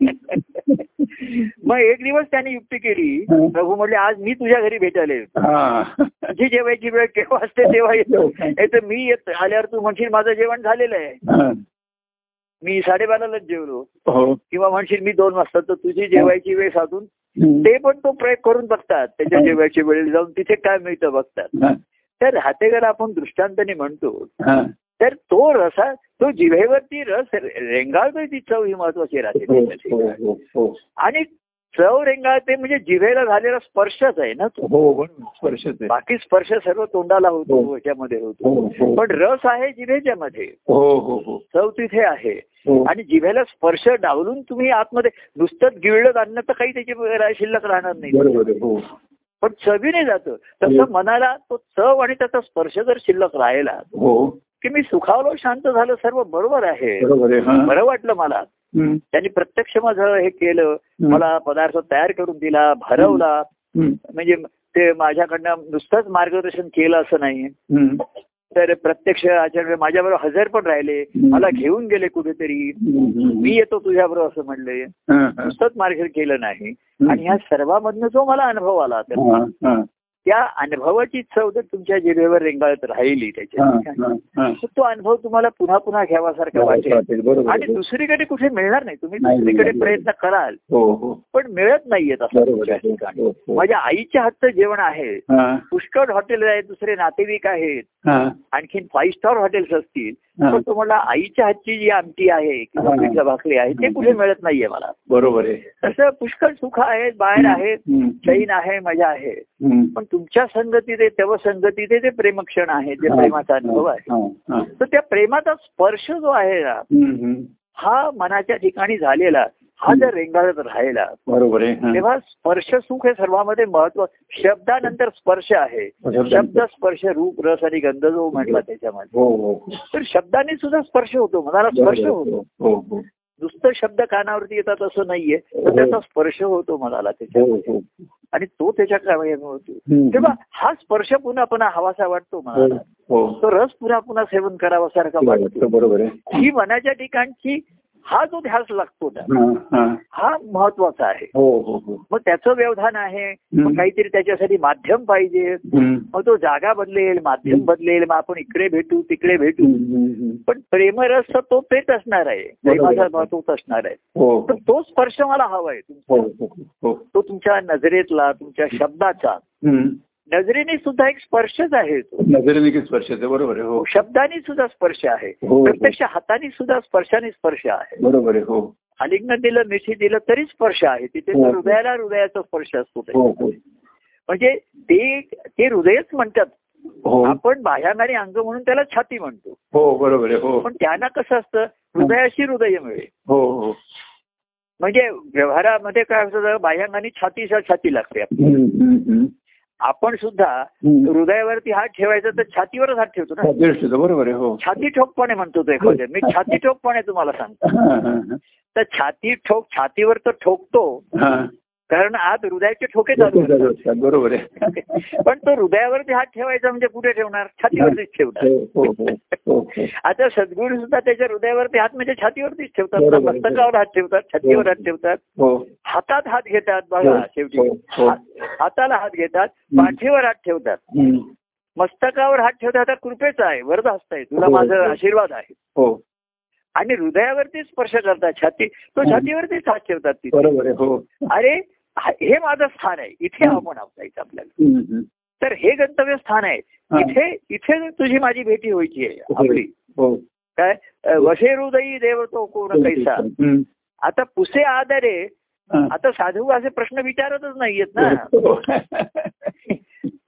मग एक दिवस त्यांनी युक्ती केली हं. प्रभू म्हणले आज मी तुझ्या घरी भेटायला येतो हा. तुझी जेवायची वेळ केव्हा असते तेव्हा येतो. नाही तर मी येत आल्यावर तू म्हणशील माझं जेवण झालेलं आहे. हा. मी साडेबारालाच जेवलो हो किंवा म्हणशील मी दोन वाजता तर तुझी जेवायची वेळ साधून. ते पण तो प्रयोग करून बघतात त्याच्या. जेवायची वेळेला जाऊन तिथे काय मिळतं बघतात. तर हातेगाला आपण दृष्टांताने म्हणतो. तर तो रसा तो जिभेवरती रस रेंगाळतोय ती चव ही महत्वाची राहते हो, हो. आणि चव रेंगाळते म्हणजे जिभेला झालेला स्पर्शच आहे ना तो. हो बरोबर स्पर्शच आहे. बाकी स्पर्श सर्व तोंडाला होतो हो. ह्याच्यामध्ये हो होतो. हो पण रस आहे जिभेच्या मध्ये हो हो हो. चव तिथे आहे. हो. आणि जिभेला स्पर्श डावलून तुम्ही आतमध्ये नुसतं गिळलं अन्न तर काही त्याची शिल्लक राहणार नाही. हो. पण चवीने जातं. हो. तसं मनाला तो चव आणि त्याचा स्पर्श जर शिल्लक राहिला हो. की मी सुखावलो शांत झालं सर्व बरोबर आहे हा. बरं वाटलं मला. त्यांनी प्रत्यक्ष माझं हे केलं. मला पदार्थ तयार करून दिला भरवला. म्हणजे ते माझ्याकडनं नुसतंच मार्गदर्शन केलं असं नाही. तर प्रत्यक्ष आचार्य माझ्याबरोबर हजर पण राहिले. मला घेऊन गेले कुठेतरी. मी येतो तुझ्याबरोबर असं म्हणले. नुसतंच मार्गदर्शन केलं नाही. आणि ह्या सर्वांमधनं जो मला अनुभव आला हा. त्या अनुभवाची चव जर तुमच्या जिभेवर रेंगाळत राहिली त्याच्या तो अनुभव तुम्हाला पुन्हा पुन्हा घ्यावासारखा वाटेल. आणि. दुसरीकडे कुठे मिळणार नाही. तुम्ही दुसरीकडे. प्रयत्न कराल. हो हो. पण मिळत नाहीयेत असं हो. माझ्या आईच्या हातचं जेवण आहे. पुष्कळ हॉटेल आहेत दुसरे नातेवाईक आहेत. आणखीन फाईव्ह स्टार हॉटेल्स असतील. पण तुम्हाला आईच्या हातची जी आमटी आहे किंवा. पिठलं भाकरी आहे ते कुठे मिळत नाहीये मला बरोबर आहे तसं पुष्कळ सुख आहेत बाहेर आहेत. चैन आहे मजा आहे. पण तुमच्या संगतीत तेव्हा संगतीत ते प्रेमक्षण आहे जे प्रेमाचा अनुभव आहे. तर त्या प्रेमाचा स्पर्श जो आहे ना. हा मनाच्या ठिकाणी झालेला हा जर रेंगाळत राहिला बरोबर आहे हा. तेव्हा स्पर्श सुख हे सर्वांमध्ये महत्त्व शब्दानंतर स्पर्श आहे. शब्द स्पर्श रूप रस आणि गंध जो म्हटला त्याच्यामध्ये. हो हो तर शब्दाने सुद्धा स्पर्श होतो मनाला स्पर्श. होतो. हो हो नुसतं शब्द कानावरती येतात असं नाहीये तर त्याचा स्पर्श होतो मनाला त्याच्या हो. हो आणि तो त्याच्या कामाने होतो. तेव्हा हा स्पर्श पुन्हा पुन्हा हवासा वाटतो हो मनाला. हो. तो रस पुन्हा पुन्हा सेवन करावासारखा वाटतो. बरोबर ही मनाच्या ठिकाणची हा जो ध्यास लागतो ना हा, महत्त्वाचा आहे हो हो हो मग त्याचं व्यवधान आहे. काहीतरी त्याच्यासाठी माध्यम पाहिजे. मग तो जागा बदलेल माध्यम. बदलेल मग आपण इकडे भेटू तिकडे भेटू. पण प्रेमरस तर तो तेच असणार आहे प्रेमाचा बरोबर. महत्वच असणार आहे तर तो स्पर्श मला हवाय हो हो हो तो तुमच्या नजरेतला तुमच्या शब्दाचा. नजरेने सुद्धा एक स्पर्शच आहे तो. नजरेने स्पर्श आहे बरोबर आहे हो. शब्दाने सुद्धा स्पर्श आहे. हो. प्रत्यक्ष हाताने सुद्धा स्पर्शाने स्पर्श आहे. बरोबर आहे हो. आलिंगन दिलं मिठी दिलं तरी स्पर्श आहे. तिथे हो. हृदयाला हृदयाचा स्पर्श असतो. हो हो. म्हणजे ते ते हृदयच म्हणतात. हो. आपण बाह्यांगाने अंग म्हणून त्याला छाती म्हणतो. हो बरोबर आहे हो. पण त्यांना कसं असतं? हृदयाशी हृदय मिळेल. हो हो. म्हणजे व्यवहारामध्ये काय असतं? बाह्यांगाने छातीच्या छाती लागते. आपण सुद्धा. हृदयावरती हात ठेवायचा तर छातीवरच हात ठेवतो ना? बरोबर आहे हो. छाती ठोकपणे म्हणतो तो एखाद्या. मी छाती ठोकपणे तुम्हाला सांगतो. हा, हा, तर छाती ठोक छातीवर तर ठोकतो. हा. कारण आत हृदयाचे ठोके चालू. बरोबर आहे पण तो हृदयावरती हात ठेवायचा म्हणजे कुठे ठेवणार छातीवरतीच ठेवणार हो, हो, हो, हो. आता सद्गुरू सुद्धा त्याच्या हृदयावरती हात म्हणजे छातीवरतीच ठेवतात. मस्तकावर हात ठेवतात छातीवर हात ठेवतात हातात हात घेतात बघा शेवटी. हात- हाताला हात घेतात पाठीवर हात ठेवतात. मस्तकावर हात ठेवतात कृपेचा आहे वरद हस्त आहे तुला माझा. आशीर्वाद आहे हो आणि हृदयावरती स्पर्श करतात छाती तो. छातीवरतीच हात ठेवतात तिथे हो अरे हा- हे माझं स्थान आहे. इथे आपण जायचं आपल्याला. तर हे गंतव्य स्थान आहे. हा. इथे इथे तुझी माझी भेटी व्हायची आहे आपली. हो. काय? वसे हृदयी देव तो कोण कैसा. आता पुसे आदरे हा. आता साधू असे प्रश्न विचारतच नाहीयेत ना. हो.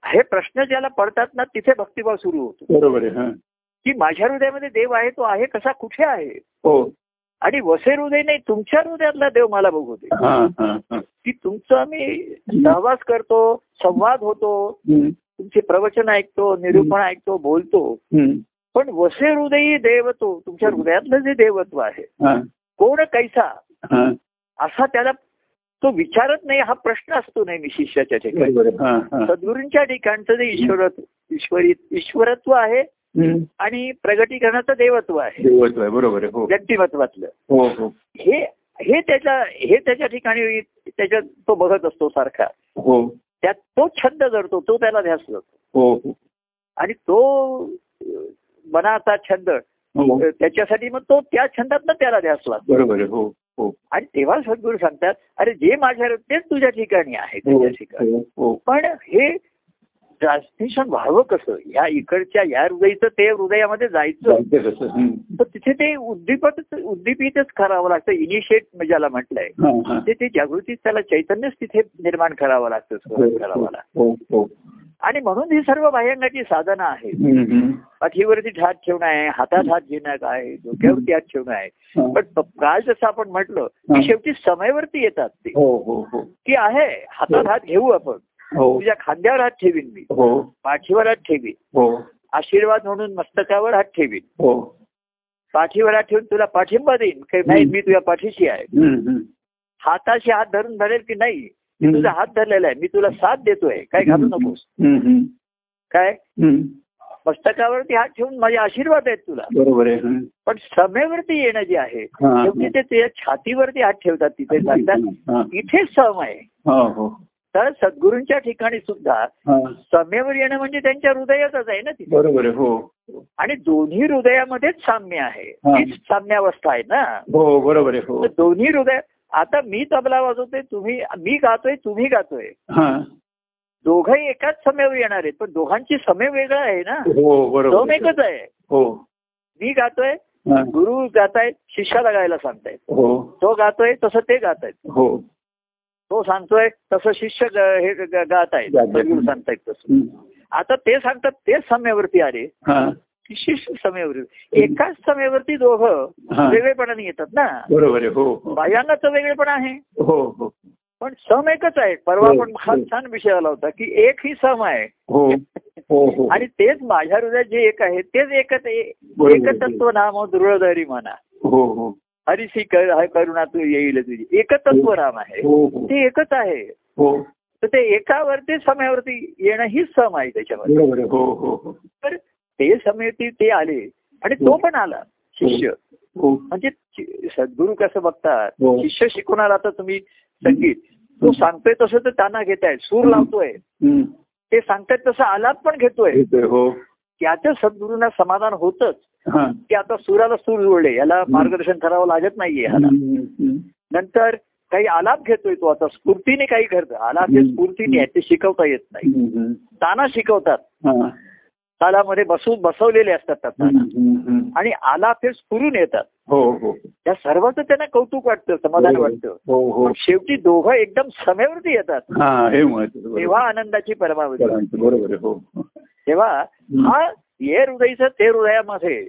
हे प्रश्न ज्याला पडतात ना तिथे भक्तिभाव सुरू होतो. बरोबर हा. की माझ्या हृदयामध्ये देव आहे तो आहे कसा कुठे आहे? हो. आणि वसे हृदय नाही तुमच्या हृदयातला देव मला बघू दे. की तुमचं आम्ही सहवास करतो संवाद होतो तुमचे प्रवचन ऐकतो निरूपण ऐकतो बोलतो. पण वसे हृदयी देव तो तुमच्या हृदयातलं जे देवत्व आहे कोण कैसा. असा त्याला तो विचारत नाही हा प्रश्न असतो नेहमी शिष्याच्या ठिकाणी. सद्गुरूंच्या ठिकाणचं जे ईश्वरत्व ईश्वरी ईश्वरत्व आहे. आणि प्रगटीकरणाचं देवत्व आहे. देवत्व आहे बरोबर आहे हो. व्यक्तिमत्वातलं. हो हो. हे हे त्याच्या हे त्याच्या ठिकाणी त्याच्यात तो बघत असतो सारखा. हो. त्यात तो छंद जडतो तो त्याला ध्यास जातो हो आणि तो मनाचा छंद त्याच्यासाठी मग तो त्या छंदात त्याला ध्यास लागतो बरोबर हो हो. आणि तेव्हा सद्गुरू सांगतात अरे जे माझ्या तेच तुझ्या ठिकाणी आहे तुझ्या ठिकाणी. पण हे ट्रान्समिशन व्हावं कसं? ह्या इकडच्या या हृदयचं ते हृदयामध्ये जायचं. हं. तर तिथे ते उद्दीपक उद्दीपितच करावं लागतं. इनिशिएट ज्याला म्हटलंय. हां, हां. ते ते जागृती त्याला चैतन्यच तिथे निर्माण करावं लागतं हो, स्वरूप करावं लागतं. हो हो. आणि म्हणून ही सर्व बाह्यांगाची साधनं आहेत. हं, हं. पाठीवरती हात ठेवणं आहे हातात हात घेणं आहे डोक्यावरती हात ठेवणं आहे. हां. पण काल जसं आपण म्हटलं हा. की शेवटी समयवरती येतात ते. हो हो हो. की आहे हातात हात घेऊ आपण. हो तुझ्या खांद्यावर हात ठेवीन मी. हो. पाठीवर हात ठेवीन. हो. आशीर्वाद म्हणून मस्तकावर हात ठेवीन. हो. पाठीवर हात ठेवून तुला पाठिंबा देईन. काही नाही मी तुझ्या पाठीशी आहे. हं, हं. हाताशी हात धरून धरेल की नाही? मी हं. तुझा हात धरलेला आहे. मी तुला साथ देतोय. काय घालू नकोस. हं, हं. काय? हं. मस्तकावरती हात ठेवून माझे आशीर्वाद आहेत तुला. बरोबर आहे. हं. पण समेवरती येणं जे आहे हा. शेवटी ते तुझ्या छातीवरती हात ठेवतात तिथे. सांगतात हां. इथेच सम आहे. हो हो. तर सद्गुरूंच्या ठिकाणी सुद्धा हां. समेवर येणं म्हणजे त्यांच्या हृदयातच आहे ना तिथे. बरोबर हो. आणि दोन्ही हृदयामध्येच साम्य आहे. हा. हीच साम्यावस्था आहे ना. हो बरोबर आहे हो. दोन्ही हृदय आता मी तबला वाजवतोय तुम्ही मी गातोय तुम्ही गातोय. हां. दोघंही एकाच समयावर येणार आहेत पण दोघांची समय वेगळा आहे ना. हो बरोबर आहे. एकच आहे. हो. मी गातोय हां. गुरु गातायत शिष्याला गायला सांगतायत. हो. तो गातोय तसं ते गातायत. हो. तो सांगतोय तसं शिष्य हे गात आहेत गातायत. गुरु सांगतायत तसं. आता ते सांगतात तेच समयावरती आले हां. की शिष्य समयावरती एकाच समयावरती दोघं. वेगळेपणाने येतात ना बरोबर आहे हो हो. वेगळेपण आहे हो हो पण सम एकच आहे परवा हो, पण हा हो. छान विषय आला होता की एक ही सम आहे आणि तेच माझ्या हृदयात जे एक आहे तेच एकच. एकतत्व नाम दृढधरी म्हणा हो हो कर- करुणा तू येईल तुझी. एकतत्व नाम आहे. हो हो. ते एकच आहे. हो. तर ते एकावरती समयावरती येणं हीच सम आहे त्याच्यामध्ये. हो हो हो. तर ते समयती ते आले आणि तो पण आला शिष्य. हो. म्हणजे सद्गुरू कसं बघतात? हो. शिष्य शिकून आला तर तुम्ही संगीत. तो सांगतोय तसं तर त्यांना घेताय. सूर लावतोय. हं. ते सांगतायत तसं आलाप पण घेतोय. हो. त्याच्या सद्गुरूंना समाधान होतच. हां. की आता सुराला सूर जोडले याला मार्गदर्शन करावं लागत नाहीये ह्याला. हं, हं. नंतर काही आलाप घेतोय तो आता स्फूर्तीने काही करतो आलाप हे. स्फूर्तीने आहे ते शिकवता येत नाही. हं, हं. ताना शिकवतात. हां. तालामध्ये बसून बसवलेले असतात हं, ताना. हं, हं. आणि आलाप हे स्फुरून येतात. हो हो. त्या सर्वांचं त्यांना कौतुक वाटतं समाधान वाटतं. हो हो. शेवटी दोघं एकदम समेवरती येतात. हा हे तेव्हा आनंदाची परमावधी. बरोबर हो तेव्हा हा ये हृदयचं ते हृदयामध्ये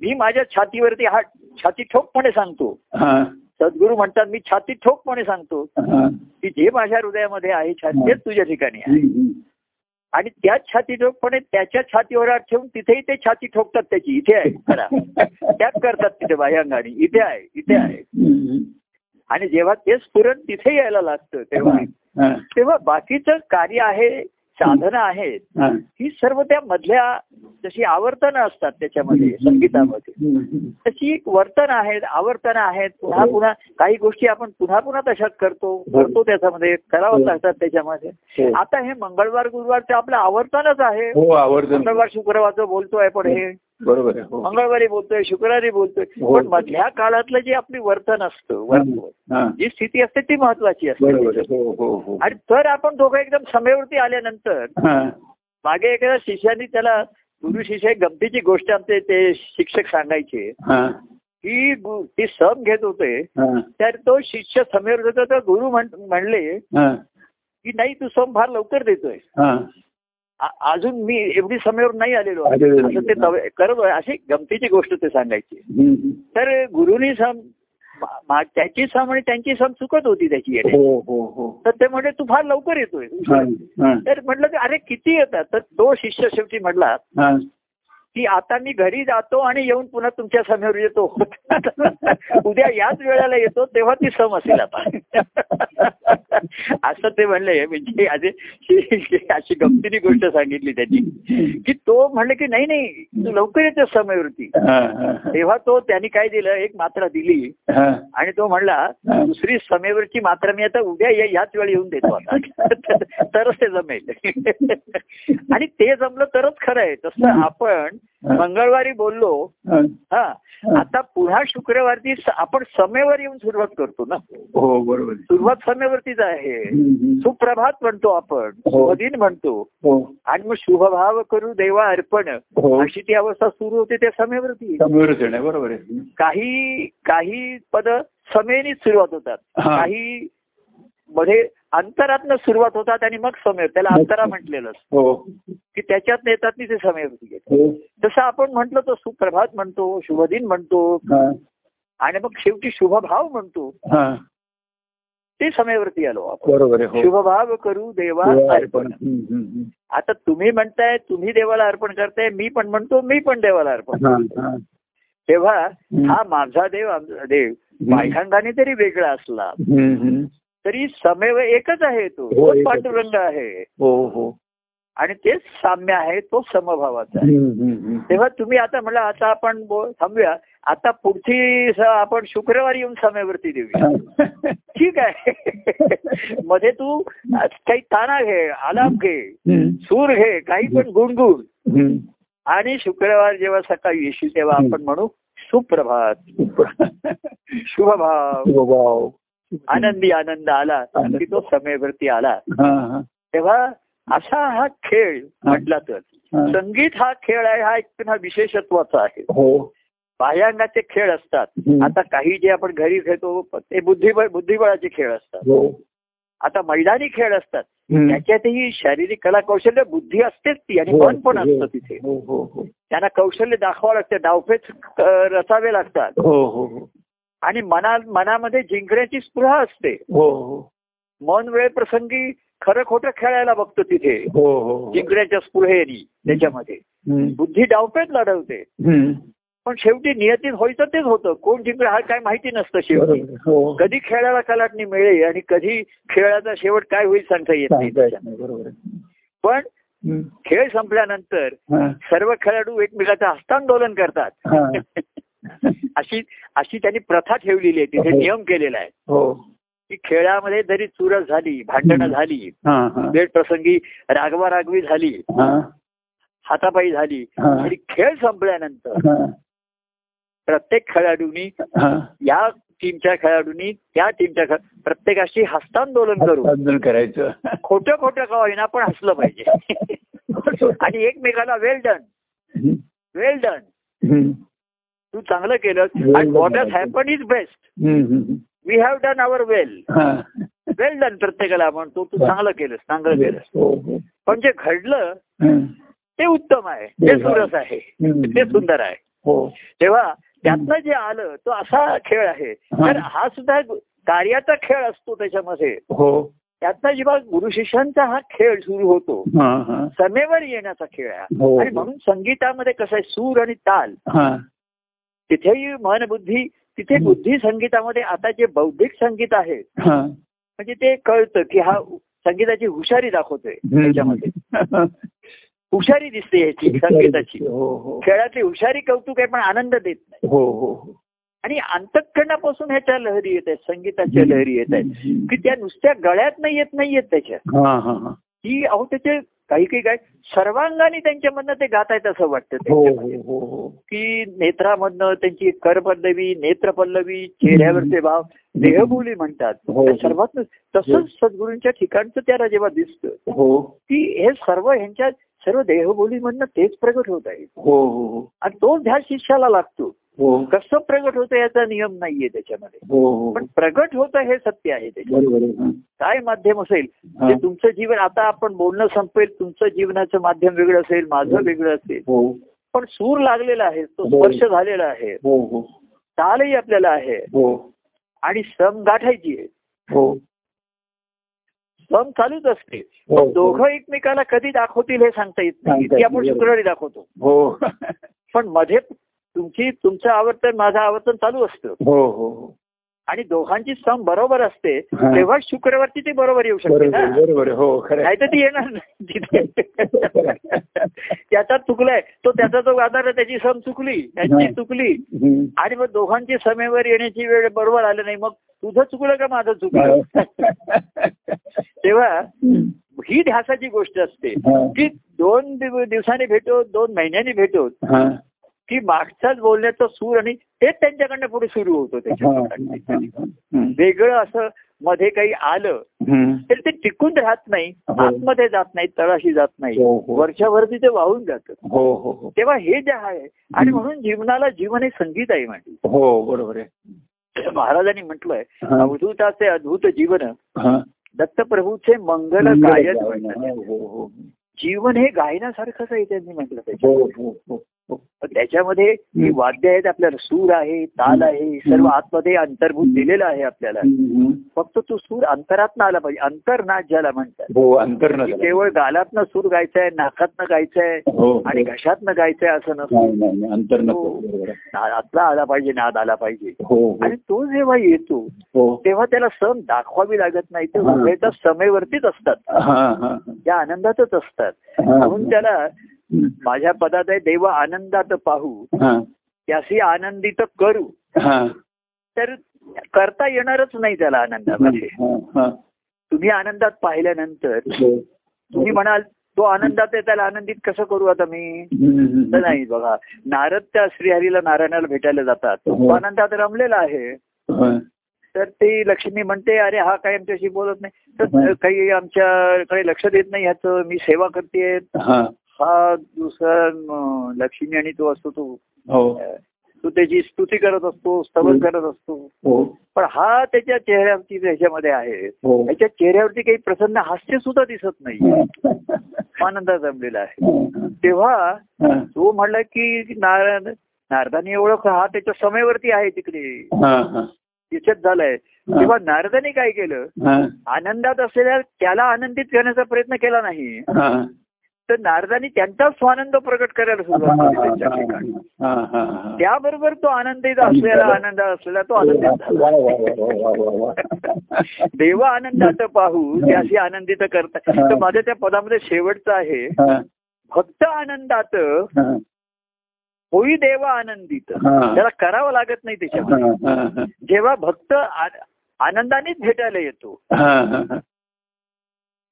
मी माझ्या छातीवरती हा छाती ठोकपणे सांगतो. सद्गुरू म्हणतात मी छाती ठोकपणे सांगतो. की जे माझ्या हृदयामध्ये आहे छाती तेच तुझ्या ठिकाणी आहे. आणि त्याच छाती ठोकपणे त्याच्या छातीवर ठेवून तिथेही ते छाती ठोकतात त्याची. इथे आहे. करा त्याच करतात तिथे बाह्यांगाने इथे आहे. इथे आहे. आणि जेव्हा ते स्फुरण तिथे यायला लागतं तेव्हा. तेव्हा बाकीचं कार्य आहे साधनं आहेत. हा. ही सर्व त्या मधल्या जशी आवर्तनं असतात त्याच्यामध्ये संगीतामध्ये. हं, हं. तशी एक वर्तन आहेत आवर्तनं आहेत. पुन्हा पुन्हा काही गोष्टी आपण पुन्हा पुन्हा तशाच करतो करतो त्याच्यामध्ये करावंच लागतात त्याच्यामध्ये. हो. आता हे मंगळवार गुरुवारचं आपलं आवर्तनच आहे. हो मंगळवार शुक्रवारचं बोलतोय पण हे. बरोबर आहे हो. मंगळवारी बोलतोय शुक्रवारी बोलतोय. हो. पण मधल्या काळातलं जे आपली वर्तन असतं वर्तन जी स्थिती असते ती महत्वाची असते. हो आणि तर आपण दोघं एकदम समेवरती आल्यानंतर मागे एखाद्या शिष्याने त्याला गुरु शिष्य गमतीची गोष्ट आमचे ते शिक्षक सांगायचे की ती सम घेत होते तर तो शिष्य समेवर होता तर गुरु म्हण- म्हणले की नाही तू सम फार लवकर देतोय. अजून मी एवढी समेवर नाही आलेलो. असं ते करत. अशी गमतीची गोष्ट ते सांगायची. तर गुरुनी सम त्याची सम आणि त्यांची सम चुकत होती त्याची हो हो हो. तर ते म्हणजे तू फार लवकर येतोय. तर म्हटलं अरे किती येतात? तर तो शिष्य शेवटी म्हटला की आता मी घरी जातो आणि येऊन पुन्हा तुमच्यासमोर येतो. उद्या याच वेळेला येतो तेव्हा ती सम असेल आता. असं ते म्हणले. म्हणजे अशी अशी गमतीने गोष्ट सांगितली त्याची की तो म्हणले की नाही नाही तू लवकर येतो समयावरती हा. तेव्हा तो त्यांनी काय दिलं एक मात्रा दिली. आणि तो म्हणला दुसरी समेवरची मात्रा मी आता उद्या या- याच वेळी येऊन देतो आता. तरच ते जमेल. आणि ते जमलं तरच खरं आहे. तसं आपण मंगळवारी बोललो. हा. आता पुन्हा शुक्रवारची आपण समेवर येऊन सुरुवात करतो ना. हो बरोबर. सुरुवात समेवरतीच आहे. सुप्रभात म्हणतो आपण. हो. शुभदिन म्हणतो. हो. आणि मग शुभभाव करू देवा अर्पण. हो. अशी ती अवस्था सुरू होते त्या समेवरती. बरोबर आहे. काही काही पद समेनीच सुरुवात होतात. काही मध्ये अंतरातनं सुरुवात होतात आणि मग समय त्याला अंतरा म्हटलेलं असतं. हो की त्याच्यात येतात ते समयवरती घेतात हो जसं आपण म्हटलं तो सुप्रभात म्हणतो शुभदिन म्हणतो. आणि मग शेवटी शुभभाव म्हणतो हा. ते समयवरती आलो आपण बरोबर हो शुभभाव करू देवा अर्पण. आता तुम्ही म्हणताय तुम्ही देवाला अर्पण करताय मी पण म्हणतो मी पण देवाला अर्पण. तेव्हा. हा माझा देव आमचा देव बायखांगाने तरी वेगळा असला. तरी समयव एकच आहे तो. हो. पांडुरंग आहे. हो हो. आणि तेच साम्य आहे तो समभावाचा आहे. तेव्हा तुम्ही आता म्हणलं आता आपण थांबूया. आता पुढची स- आपण शुक्रवारी येऊन समयावरती देऊया. ठीक आहे. मध्ये तू काही ताना घे आलाप घे सूर घे काही पण गुणगुण. आणि शुक्रवार जेव्हा सकाळी येशील तेव्हा आपण म्हणू सुप्रभात. शुभभाव. वाव. आनंदी आनंद आला. की तो समयवरती आला. तेव्हा असा हा खेळ म्हटला तर. संगीत हा खेळ आहे हा एक विशेषत्वाचा आहे. हो. बाह्यांगाचे खेळ असतात. आता काही जे आपण घरी खेळतो ते बुद्धिबळ बुद्धिबळाचे खेळ असतात. हो. आता मैदानी खेळ असतात. त्याच्यातही शारीरिक कला कौशल्य बुद्धी असतेच ती आणि हो, मन पण असतं तिथे. त्यांना कौशल्य दाखवावं लागतं. डावपेच अ, रचावे लागतात. आणि मना मनामध्ये जिंकण्याची स्पृहा असते हो हो मन वेळ प्रसंगी खरं खोटं खेळायला बघतो तिथे हो हो जिंकण्याच्या स्पृहेनी त्याच्यामध्ये. बुद्धी डावपेच लढवते. पण शेवटी नियतीत व्हायचं तेच होतं कोण जिंकलं हा काय माहिती नसतं शेवटी कधी खेळाला कलाटणी मिळेल आणि कधी खेळाचा शेवट काय होईल सांगता येत नाही. पण. खेळ संपल्यानंतर. सर्व खेळाडू एकमेकाचं हस्तांदोलन करतात. अशी अशी त्यांनी प्रथा ठेवलेली आहे तिथे हो. नियम केलेला आहे हो की खेळामध्ये जरी चुरस झाली भांडणं. झाली वेळ प्रसंगी रागवा रागवी झाली हातापाई झाली. आणि खेळ संपल्यानंतर. प्रत्येक खेळाडूंनी. या टीमच्या खेळाडूंनी त्या टीमच्या प्रत्येकाशी हस्तांदोलन करू करायचं खोटं खोटं का होईना पण हसलं पाहिजे आणि एकमेकाला वेल डन. वेल डन. तू चांगलं केलं done, what has. Happen is best. We have done our well. Well done प्रत्येकाला म्हणतो तू चांगलं केलंस चांगलं केलंस. हो हो. पण जे घडलं. ते उत्तम आहे. ते सुरस आहे. ते सुंदर आहे. हो. तेव्हा त्यातनं जे आलं तो असा खेळ आहे. तर हा सुद्धा कार्याचा खेळ असतो त्याच्यामध्ये. हो. त्यातनं जेव्हा गुरु शिष्यांचा हा खेळ सुरू होतो समेवर येण्याचा खेळ आहे. आणि म्हणून संगीतामध्ये कसं आहे सूर आणि ताल. तिथेही मन बुद्धी तिथे. बुद्धी संगीतामध्ये आता जे बौद्धिक संगीत आहे म्हणजे ते कळतं की हा संगीताची हुशारी दाखवतोय त्याच्यामध्ये. हुशारी दिसते याची संगीताची. हो हो. खेळातली हुशारी कौतुक आहे पण आनंद देत नाही. हो हो हो. आणि अंतःकरणापासून ह्याच्या लहरी येत आहेत संगीताच्या लहरी येत आहेत की त्या नुसत्या गळ्यात नाही येत नाहीयेत त्याच्या हा अहो त्याचे काही काही काय सर्वांगाने त्यांच्यामधनं ते गातायत असं वाटतं हो. हो हो की नेत्रामधनं त्यांची करपल्लवी नेत्रपल्लवी चेहऱ्यावरचे भाव देहबोली म्हणतात. सर्वात तसंच सद्गुरूंच्या ठिकाणचं त्याला जेव्हा दिसतं की हे सर्व ह्यांच्या सर्व देहबोलीमधनं तेच प्रगट होत आहे. हो हो हो. आणि तोच ध्यास शिष्याला लागतो. कसं प्रगट होतं याचा नियम नाहीये त्याच्यामध्ये. हो हो पण प्रगट होतं हे सत्य आहे. हा. काय माध्यम असेल? हा. ते तुमचं जीवन आता आपण बोलणं संपेल तुमचं जीवनाचं माध्यम वेगळं असेल माझं वेगळं असेल. हो. पण सूर लागलेला आहे तो हो. स्पर्श झालेला आहे. हो हो. तालही आपल्याला आहे. हो. आणि सम गाठायची आहे. हो. सम चालूच असते. हो, हो. दोघं एकमेकाला कधी दाखवतील हे सांगता येत नाही. ती आपण. शुक्रवारी दाखवतो. हो. पण मध्ये तुमची तुमचं आवर्तन माझं आवर्तन चालू असतं हो हो आणि दोघांची सम बरोबर असते. तेव्हा शुक्रवारची ती बरोबर येऊ शकते ना बरोबर हो खरं नाही तर ती येणार नाही. त्याचा चुकलाय तो त्याचा जो आधार आहे त्याची सम चुकली त्यांची. चुकली. आणि मग दोघांची समेवर येण्याची वेळ बरोबर आली नाही मग तुझं चुकलं का माझं चुकलं तेव्हा ही ध्यासाची गोष्ट असते. की दोन दिव- दिवसांनी भेटो दोन महिन्यांनी भेटो. की मागचाच बोलण्याचा सूर आणि तेच त्यांच्याकडनं पुढे सुरू होतो. त्याच्या. वेगळं असं मध्ये काही आलं. तर ते टिकून राहत नाही हो. आतमध्ये जात नाही तळाशी जात नाही हो, हो. वर्षावरती ते वाहून जातं हो हो हो तेव्हा हे जे आहे आणि म्हणून जीवनाला जीवन हे संगीत आहे म्हणजे हो बरोबर आहे महाराजांनी म्हटलंय. अवधूताचे अद्भुत जीवन. दत्तप्रभूचे मंगल गायन जीवन हे गायनासारखंच आहे त्यांनी म्हटलं त्याच्या त्याच्यामध्ये ही वाद्य आहेत आपल्याला सूर आहे ताल आहे सर्व आतमध्ये अंतर्भूत दिलेलं आहे आपल्याला. फक्त तो सूर अंतरातनं आला पाहिजे. अंतर्नाद ज्याला म्हणतात. हो केवळ गालातनं सूर गायचंय नाकातनं गायचंय हो आणि घशातनं गायचंय असं नसतं. हो. नादातला आला पाहिजे नाद आला पाहिजे. हो हो. आणि तो जेव्हा येतो हो. तेव्हा त्याला सम दाखवावी लागत नाही. ते हा. उभयता समेवरतीच असतात. हा हा त्या आनंदातच असतात. हा. म्हणून त्याला माझ्या पदात आहे देव आनंदात पाहू. हा. त्याशी आनंदित करू. हा. तर करता येणारच नाही त्याला आनंदामध्ये. तुम्ही आनंदात पाहिल्यानंतर हो. तुम्ही म्हणाल तो आनंदात आहे त्याला आनंदित कसं करू आता मी. तर नाही बघा. नारद त्या श्रीहरीला नारायणाला भेटायला जातात. तो हो. आनंदात रमलेला आहे. तर ती लक्ष्मी म्हणते अरे हा काही आमच्याशी बोलत नाही. तर. काही आमच्याकडे लक्ष देत नाही ह्याचं. मी सेवा करते हा. दुसरा लक्ष्मी आणि तो असतो तो हो तो त्याची स्तुती करत असतो स्तवन. करत असतो हो पण हा त्याच्या चेहऱ्यावरती त्याच्यामध्ये आहे हो त्याच्या चेहऱ्यावरती काही प्रसन्न हास्य सुद्धा दिसत नाही. आनंदात जमलेला आहे तेव्हा. तो म्हणला की नारद नारदानी ओळख हा त्याच्या समेवरती आहे तिकडे. त्याच्यात झालाय तेव्हा नारदाने काय केलं. आनंदात असलेल्या त्याला आनंदित करण्याचा प्रयत्न केला नाही. तर नारदानी त्यांचा स्वानंद प्रकट करायला सुरुवात केली त्यांच्या ठिकाणी. त्याबरोबर तो आनंदित असलेला आनंदात असलेला तो आनंदित वा. देव आनंदात पाहू त्याशी आनंदित करता तर माझ्या त्या पदामध्ये शेवटचं आहे. भक्त आनंदात. होई देव आनंदित. त्याला करावं लागत नाही त्याच्यामध्ये. जेव्हा भक्त आनंदानेच भेटायला येतो.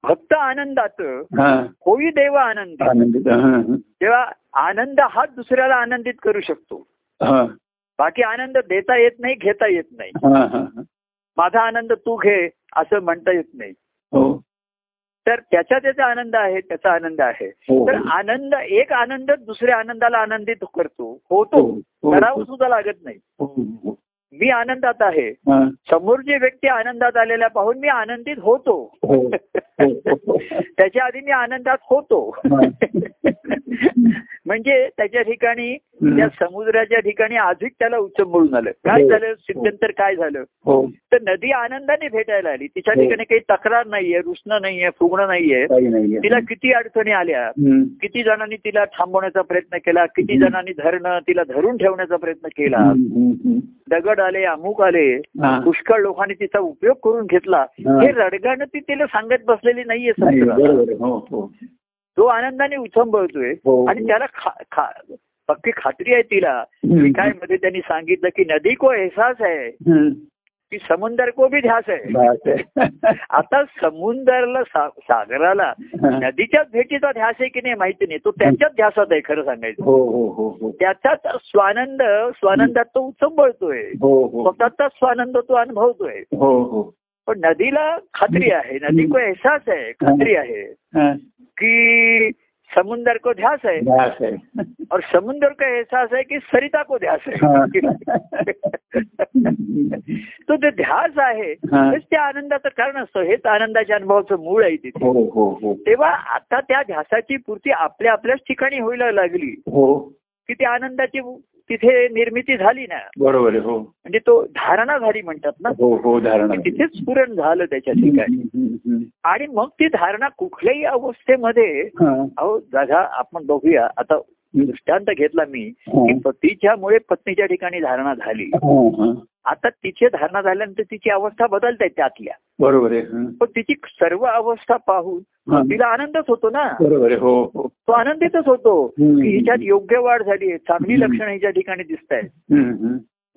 भक्त आनंदात हा. होई देव हा. तेव्हा आनंद हाच दुसऱ्याला आनंदित करू शकतो हा. बाकी आनंद देता येत नाही घेता येत नाही हा. हा. माझा आनंद तू घे असं म्हणता येत नाही हो तर त्याचा त्याचा आनंद आहे त्याचा आनंद आहे हो. तर आनंद एक आनंद दुसऱ्या आनंदाला आनंदित करतो होतो हो. करावं सुद्धा लागत नाही हो. हो. मी आनंदात आहे. समोरची व्यक्ती आनंदात आलेला पाहून मी आनंदित होतो हो. हो. त्याच्या आधी मी आनंदात होतो. म्हणजे त्याच्या ठिकाणी. त्या समुद्राच्या ठिकाणी अधिक त्याला उचंबळून आलं काय हो. झालं सिद्धंतर काय झालं हो तर नदी आनंदाने भेटायला आली तिच्या हो. ठिकाणी काही तक्रार नाहीये रुसणं नाहीये फुगणं नाहीये तिला किती अडचणी आल्या. किती जणांनी तिला थांबवण्याचा प्रयत्न केला किती. जणांनी धरणं तिला धरून ठेवण्याचा प्रयत्न केला. दगड आले अमुक आले हा. पुष्कळ लोकांनी तिचा उपयोग करून घेतला हा. हे रडगाणं ती तिला सांगत बसलेली नाहीये तो आनंदाने उचंबळतोय हो. आणि त्याला पक्की खात्री आहे तिला. काय मध्ये त्यांनी सांगितलं की नदी को एहसास आहे. की समुंदर को भी ध्यास आहे. आता समुंदरला सागराला. नदीच्याच भेटीचा ध्यास आहे की नाही माहिती नाही. तो त्यांच्याच ध्यासात आहे खरं सांगायचं. हो हो त्याचाच स्वानंद स्वानंदात तो उचंबळतोय स्वतःचा स्वानंद तो अनुभवतोय. पण नदीला खात्री आहे. नदी को एहसास आहे खात्री आहे. कि समुंदर को ध्यास है। ध्यास. और समुंदर का एहसास है कि सरिता को ध्यास हाँ. तो जे ध्यास आहे त्या आनंदाचं कारण असतं. हेच आनंदाच्या अनुभवाचं मूळ आहे तिथे. हो हो हो. तेव्हा आता त्या ध्यासाची पूर्ती आपल्या आपल्याच ठिकाणी व्हायला लागली. हो. की ती आनंदाची तिथे निर्मिती झाली ना. बरोबर हो. म्हणजे तो धारणा झाली म्हणतात ना. हो हो धारणा. तिथेच स्फुरण झालं त्याच्या ठिकाणी. आणि मग ती धारणा कुठल्याही अवस्थेमध्ये अहो बघा आपण बघूया. आता दृष्टांत घेतला मी. की पतीच्यामुळे पत्नीच्या ठिकाणी धारणा झाली. आता तिची धारणा झाल्यानंतर तिची अवस्था बदलते त्यातल्या बरोबर आहे. पण तिची सर्व अवस्था पाहून. तिला आनंदच होतो ना बरोबर आहे हो हो तो आनंदीतच होतो. की हिच्यात योग्य वाढ झाली आहे चांगली लक्षणं हिच्या ठिकाणी दिसत आहेत.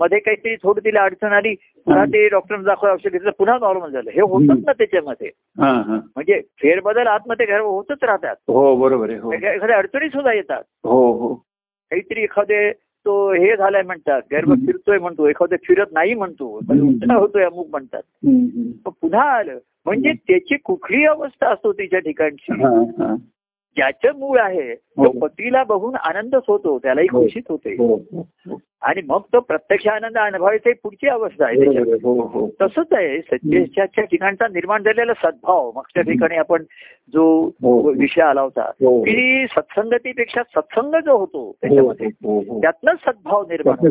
मध्ये काहीतरी थोडी तिला अडचण आली पुन्हा ते डॉक्टर दाखवा औषध घेतलं पुन्हा नॉर्मल झालं. हे होतच ना त्याच्यामध्ये. हा हा. म्हणजे फेरबदल आतमध्ये घर होतच राहतात. हो बरोबर आहे हो. एखाद्या अडचणी सुद्धा येतात. हो हो. काहीतरी एखादे तो हे झालाय म्हणतात गर्भ. फिरतोय म्हणतो एखादं फिरत नाही म्हणतो होतोय अमुक म्हणतात. पुन्हा आलं म्हणजे त्याची कुठली अवस्था असतो तिच्या ठिकाणची. ज्याचं मूळ आहे तो हो. पतीला बघून आनंदच होतो त्यालाही हो. खुशीच होते हो. आणि मग तो प्रत्यक्ष आनंद अनुभवायची पुढची अवस्था आहे तसंच आहे सत्याच्या ठिकाणचा निर्माण झालेला सद्भाव मागच्या ठिकाणी आपण जो. विषय आला होता. की सत्संगतीपेक्षा सत्संग जो होतो त्याच्यामध्ये. त्यातनंच सद्भाव निर्माण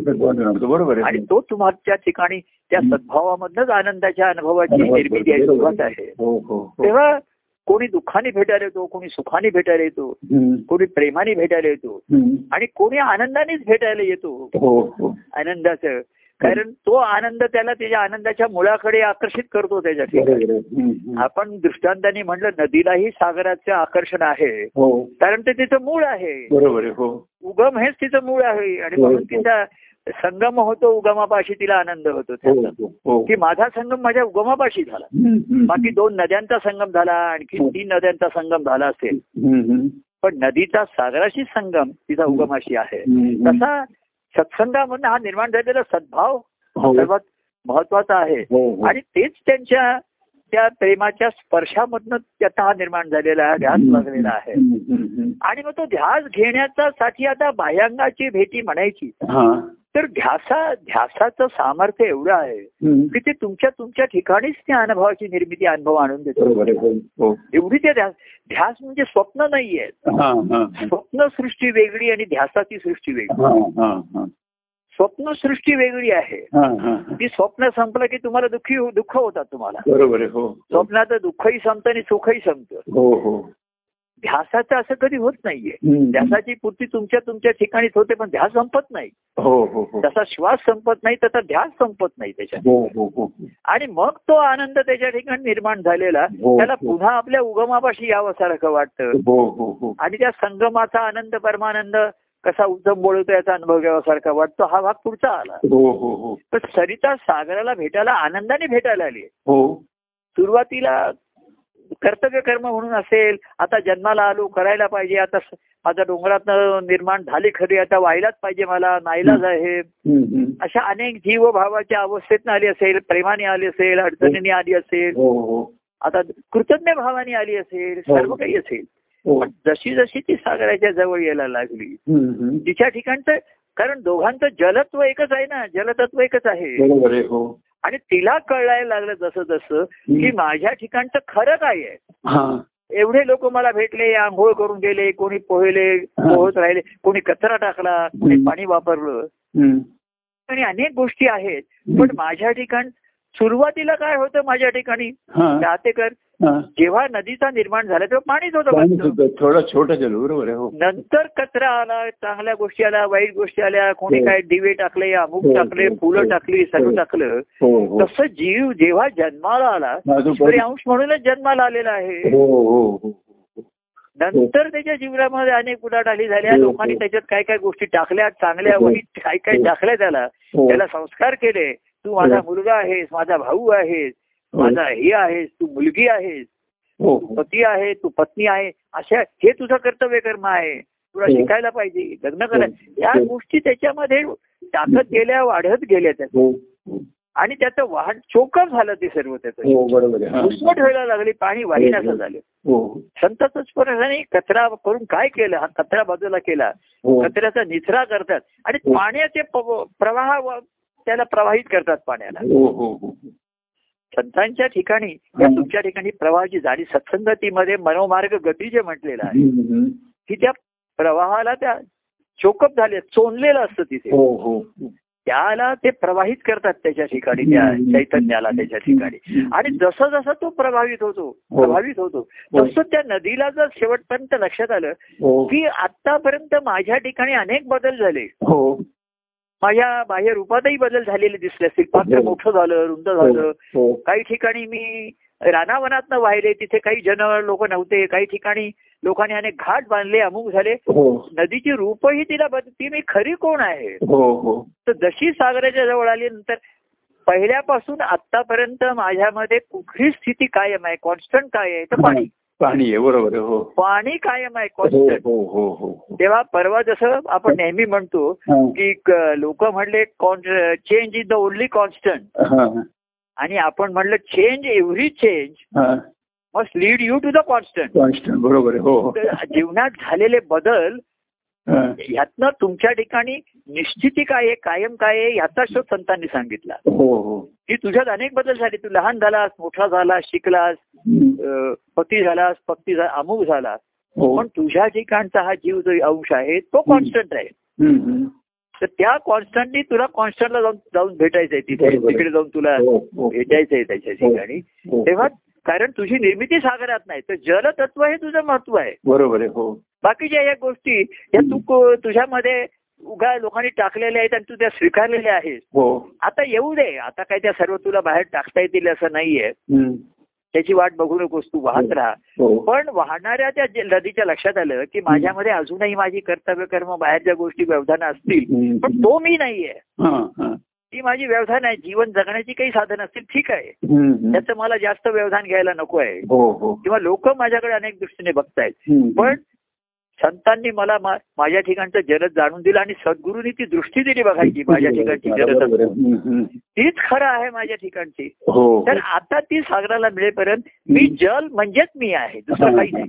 होतो. बरोबर आणि तो तुम्हाला ठिकाणी त्या. सद्भावामधनच आनंदाच्या अनुभवाची निर्मिती आहे. सुरुवात आहे. तेव्हा कोणी दुःखाने भेटायला येतो कोणी सुखाने भेटायला येतो कोणी प्रेमाने भेटायला येतो. आणि कोणी आनंदानेच भेटायला येतो. हो हो. आनंदाचं. कारण तो आनंद त्याला त्याच्या आनंदाच्या मुळाकडे आकर्षित करतो त्याच्या ठिकाणी. आपण दृष्टांताने म्हणलं नदीलाही सागराचं आकर्षण आहे. हो. कारण ते तिचं मूळ आहे. बरोबर हो. उगम हेच तिचं मूळ आहे. आणि म्हणून. तिचा संगम होतो उगमापाशी तिला आनंद होतो हो त्याचा. हो, हो. की माझा संगम माझ्या उगमापाशी झाला. बाकी दोन नद्यांचा संगम झाला आणखी. तीन नद्यांचा संगम झाला असेल. पण नदीचा सागराशी संगम तिचा उगमाशी आहे. तसा सत्संगामधून हा निर्माण झालेला सद्भाव सर्वात महत्त्वाचा आहे. आणि तेच त्यांच्या त्या प्रेमाच्या स्पर्शामधनं त्याचा हा निर्माण झालेला आहे ध्यास लागलेला आहे. आणि मग तो ध्यास घेण्याचा साठी आता बाह्यांगाची भेटी म्हणायची. तर ध्यासा ध्यासाचं सामर्थ्य एवढं आहे. की ते तुमच्या तुमच्या ठिकाणीच त्या अनुभवाची निर्मिती अनुभव आणून देतो. हो. एवढी ते ध्यास ध्यास म्हणजे स्वप्न नाहीये. स्वप्न सृष्टी वेगळी आणि ध्यासाची सृष्टी वेगळी. स्वप्न सृष्टी वेगळी आहे. ती स्वप्न संपलं की तुम्हाला दुःखी दुःख होतात तुम्हाला. बरोबर हो. स्वप्नाचं दुःखही संपतं आणि सुखही संपतं. हो. ध्यासाचं असं कधी होत नाहीये. ध्यासाची पूर्ती तुमच्या तुमच्या ठिकाणीच होते पण ध्यास संपत नाही. हो हो हो. तसा श्वास संपत नाही तसा ध्यास संपत नाही त्याच्यात. हो हो हो आणि मग तो आनंद त्याच्या ठिकाणी निर्माण झालेला. हो, त्याला हो. पुन्हा आपल्या उगमापाशी यावंसारखं वाटतं. हो हो हो आणि त्या संगमाचा आनंद परमानंद कसा उत्तम बोलतो याचा अनुभव घ्यावासारखा वाटतो हा भाग पुढचा आला. हो हो हो. पण सरिता सागराला भेटायला आनंदाने भेटायला आली हो. सुरुवातीला कर्तव्य कर्म म्हणून असेल आता जन्माला आलो करायला पाहिजे आता माझ्या डोंगरात निर्माण झाली खरी आता व्हायलाच पाहिजे मला नाईलाज आहे. अशा अनेक जीव भावाच्या अवस्थेतनं आली असेल प्रेमाने आली असेल अडचणीने आली असेल. हो हो. आता कृतज्ञ भावाने आली असेल सर्व काही असेल. हो. पण जशी जशी ती सागराच्या जवळ यायला लागली. तिच्या ठिकाणचं कारण दोघांचं जलत्व एकच आहे ना जलतत्व एकच आहे हो. आणि तिला कळायला लागलं जसं जसं की माझ्या ठिकाणचं खरं काय आहे हा. एवढे लोक मला भेटले आंघोळ करून गेले कोणी पोहले पोहत राहिले कोणी कचरा टाकला कोणी. पाणी वापरलं. आणि अनेक गोष्टी आहेत. पण माझ्या ठिकाण सुरुवातीला काय होतं माझ्या ठिकाणी? हा. जेव्हा नदीचा निर्माण झाला तेव्हा पाणीच होतं थोडं छोटं जल बरोबर आहे हो नंतर कचरा आला चांगल्या गोष्टी आल्या वाईट गोष्टी आल्या कोणी हो. काय दिवे टाकले अमुक हो, टाकले फुलं. टाकली सगळं हो. टाकलं तसं जीव जेव्हा जन्माला आला अंश म्हणूनच जन्माला आलेला आहे नंतर त्याच्या जीवनामध्ये अनेक उलाढाली झाल्या लोकांनी. त्याच्यात काय काय गोष्टी टाकल्या चांगल्या. वाईट काय काय. टाकल्या त्याला. त्याला संस्कार केले तू माझा. मुलगा आहेस माझा भाऊ आहेस. माझा हे आहेस तू मुलगी आहेस हो तू पती आहे तू पत्नी आहे अशा हे तुझं कर्तव्य कर्म आहे. तुला हो. शिकायला पाहिजे लग्न करायला या हो. गोष्टी त्याच्यामध्ये टाकत गेल्या वाढत गेल्या हो हो. आणि त्याचं वाहन चोकअप झालं ते सर्व त्याचं. हो हा. घुसमट व्हायला लागली पाणी वाहिण्याचं झालं. हो. संत स्पर्शाने कचरा करून काय केलं? हा कचरा बाजूला केला. हो. कचऱ्याचा निचरा करतात. आणि हो. पाण्याचे प्रवाह त्याला प्रवाहित करतात पाण्याला. हो हो हो. संतांच्या ठिकाणी या तुमच्या ठिकाणी प्रवाहाची झाली. सत्संगतीमध्ये मनोमार्ग गती जे म्हटलेलं आहे. की त्या प्रवाहाला त्या चोकअप झाले चोनलेलं असतं तिथे. हो हो. त्याला ते प्रवाहित करतात त्याच्या ठिकाणी त्या. चैतन्याला त्याच्या ठिकाणी. आणि जसं जसं तो प्रभावित होतो प्रभावित होतो तसं त्या नदीला जर शेवटपर्यंत लक्षात आलं हो. की आतापर्यंत माझ्या ठिकाणी अनेक बदल झाले. हो. माझ्या बाह्य रूपातही बदल झालेले दिसले असतील. पात्र हो. मोठं झालं रुंद झालं. हो. काही ठिकाणी मी रानावनात वाहिले तिथे काही जन लोक नव्हते. काही ठिकाणी लोकांनी अनेक घाट बांधले अमुक झाले. हो. नदीची रूपही तिला ती मी खरी कोण आहे? हो हो. तर जशी सागराच्या जवळ आली नंतर पहिल्यापासून आतापर्यंत माझ्यामध्ये कुठली स्थिती कायम आहे? कॉन्स्टंट काय आहे? तर पाणी. पाणी आहे बरोबर हो. पाणी कायम आहे हो कॉन्स्टंट हो हो हो तेव्हा परवा जसं आपण नेहमी म्हणतो हा, की लोक म्हणले change is the only constant हा, आणि आपण म्हणलं चेंज एव्हरी चेंज हा. Must lead you to the constant Constant, बरोबर हो हो. जीवनात झालेले बदल हा, ह्यातनं तुमच्या ठिकाणी निश्चिती काय आहे कायम काय आहे ह्याचा शोध संतांनी सांगितला. हो हो. की तुझ्यात अनेक बदल झाले. तू लहान झालास मोठा झालास शिकलास पती झालास पक्ती झाला अमुक झालास. हो. पण तुझ्या ठिकाणचा हा जीव जो अंश आहे तो कॉन्स्टंट आहे. तर त्या कॉन्स्टंटली तुला कॉन्स्टंटला जाऊन जाऊन भेटायचंय तिथे. तिकडे जाऊन तुला हो, हो. भेटायचंय त्याच्या ठिकाणी. तेव्हा कारण तुझी निर्मिती सागरात नाही तर जलतत्व हे तुझं महत्त्व आहे. बरोबर आहे हो. बाकीच्या या गोष्टी या तू तुझ्यामध्ये उगा लोकांनी टाकलेल्या आहेत आणि तू त्या स्वीकारलेल्या आहेस. हो. आता येऊ दे. आता काय त्या सर्व तुला बाहेर टाकता येतील असं नाहीये. त्याची वाट बघू नकोस तू वाहत राहा. हो. पण वाहणाऱ्या त्या नदीच्या लक्षात आलं की माझ्यामध्ये अजूनही माझी कर्तव्य कर्म बाहेरच्या गोष्टी व्यवधान असतील. पण तो मी नाहीये. हा, हा. ती माझी व्यवधान आहे जीवन जगण्याची काही साधन असतील ठीक आहे. त्याचं मला जास्त व्यवधान घ्यायला नको आहे. हो हो. किंवा लोक माझ्याकडे अनेक दृष्टीने बघतायत. पण संतांनी मला माझ्या ठिकाणचं जलद जाणून दिलं आणि सद्गुरूंनी ती दृष्टी दिली बघायची माझ्या ठिकाणची जलद. तीच खरं आहे माझ्या ठिकाणची. हो. तर आता ती सागराला मिळेपर्यंत मी जल म्हणजेच मी आहे दुसरं काही नाही.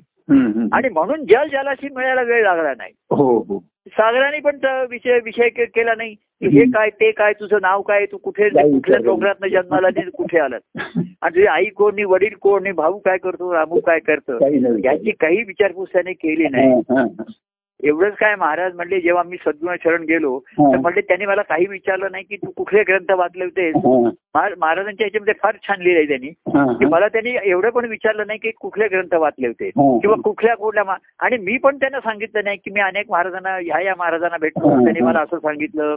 आणि म्हणून जल जलाशी मिळायला वेळ लागला नाही. हो हो. सागराने पण विषय विषय केला नाही. की हे काय ते काय तुझं नाव काय तू कुठे कुठल्या डोंगरात जन्माला कुठे आलात आणि तुझी आई कोण नाही वडील कोण नाही भाऊ काय करतो रामू काय करतो? याची काही विचारपूस त्याने केली नाही. एवढंच काय महाराज म्हणले जेव्हा मी सद्गुण शरण गेलो. तर म्हणले त्यांनी मला काही विचारलं नाही की तू कुठले ग्रंथ वाचले हा, महा- महाराजांच्या याच्यामध्ये फार छान लिहिलंय त्यांनी की मला त्यांनी एवढं पण विचारलं नाही की कुठले ग्रंथ वाचले होते हा. किंवा कुठल्या कुठल्या आणि मी पण त्यांना सांगितलं नाही की मी अनेक महाराजांना ह्या या महाराजांना भेटलो त्यांनी. मला असं सांगितलं.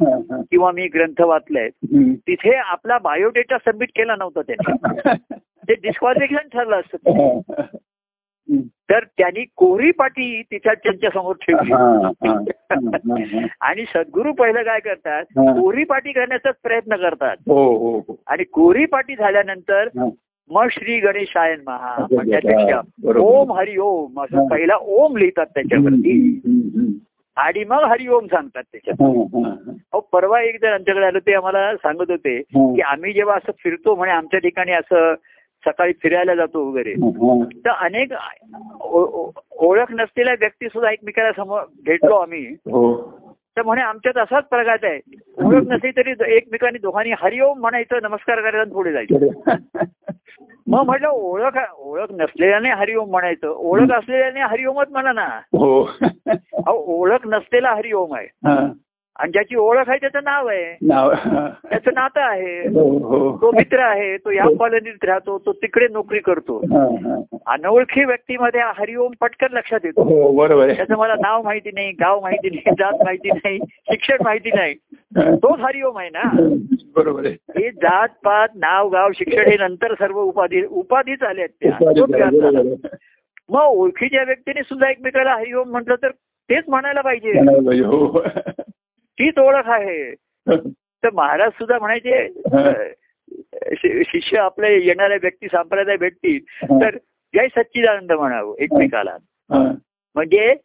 किंवा मी ग्रंथ वाचलाय. तिथे आपला बायोडेटा सबमिट केला नव्हता त्यांनी ते डिस्क्वालिफिकेशन ठरलं असतं. तर त्यांनी कोरी पाटी तिच्या त्यांच्यासमोर ठेवली. आणि सद्गुरू पहिलं काय करतात. कोरी पाटी करण्याचाच प्रयत्न करतात हो हो हो आणि कोरी पाटी झाल्यानंतर. मग श्री गणेशायन महा हा, म्हणण्यापेक्षा बरोबर. ओम हरि ओम असं. पहिला ओम लिहितात त्याच्यावरती आणि मग हरिओम सांगतात त्याच्यात परवा एक जण आमच्याकडे आलो ते आम्हाला सांगत होते. की आम्ही जेव्हा असं फिरतो म्हणे आमच्या ठिकाणी असं सकाळी फिरायला जातो वगैरे. हा. तर अनेक ओळख नसलेल्या व्यक्ती सुद्धा एकमेकाला समोर भेटलो आम्ही. हो. तर म्हणे आमच्यात असाच प्रघात आहे. ओळख नसली तरी एकमेकांनी दोघांनी हरिओम म्हणायचं नमस्कार करायचा आणि पुढे जायचं. मग म्हटलं ओळख ओळख नसलेल्याने हरिओम म्हणायचं. ओळख असलेल्याने हरिओमच म्हणा ना. हो. ओळख नसलेला हरिओम आहे. हा. आणि ज्याची ओळख आहे त्याचं नाव आहे. नाव. त्याचं नातं आहे. हो हो. तो मित्र आहे तो या कॉलनीत राहतो तो तिकडे नोकरी करतो. अनोळखी व्यक्तीमध्ये हरिओम पटकन लक्षात येतो. हो बरोबर त्याचं मला नाव माहिती नाही गाव माहिती नाही जात माहिती नाही शिक्षण माहिती नाही. तोच हरिओम आहे ना. बरोबर आहे. हे जात पात नाव गाव शिक्षण हे नंतर सर्व उपाधी उपाधीच आल्या आहेत. मग ओळखीच्या व्यक्तीने सुद्धा एकमेकाला हरिओम म्हटलं तर तेच म्हणायला पाहिजे. तीच ओळख आहे. तर महाराज सुद्धा म्हणायचे शिष्य आपले येणाऱ्या व्यक्ती संप्रदाय भेटतील. तर जय सच्चिदानंद म्हणावं एकमेकाला. म्हणजे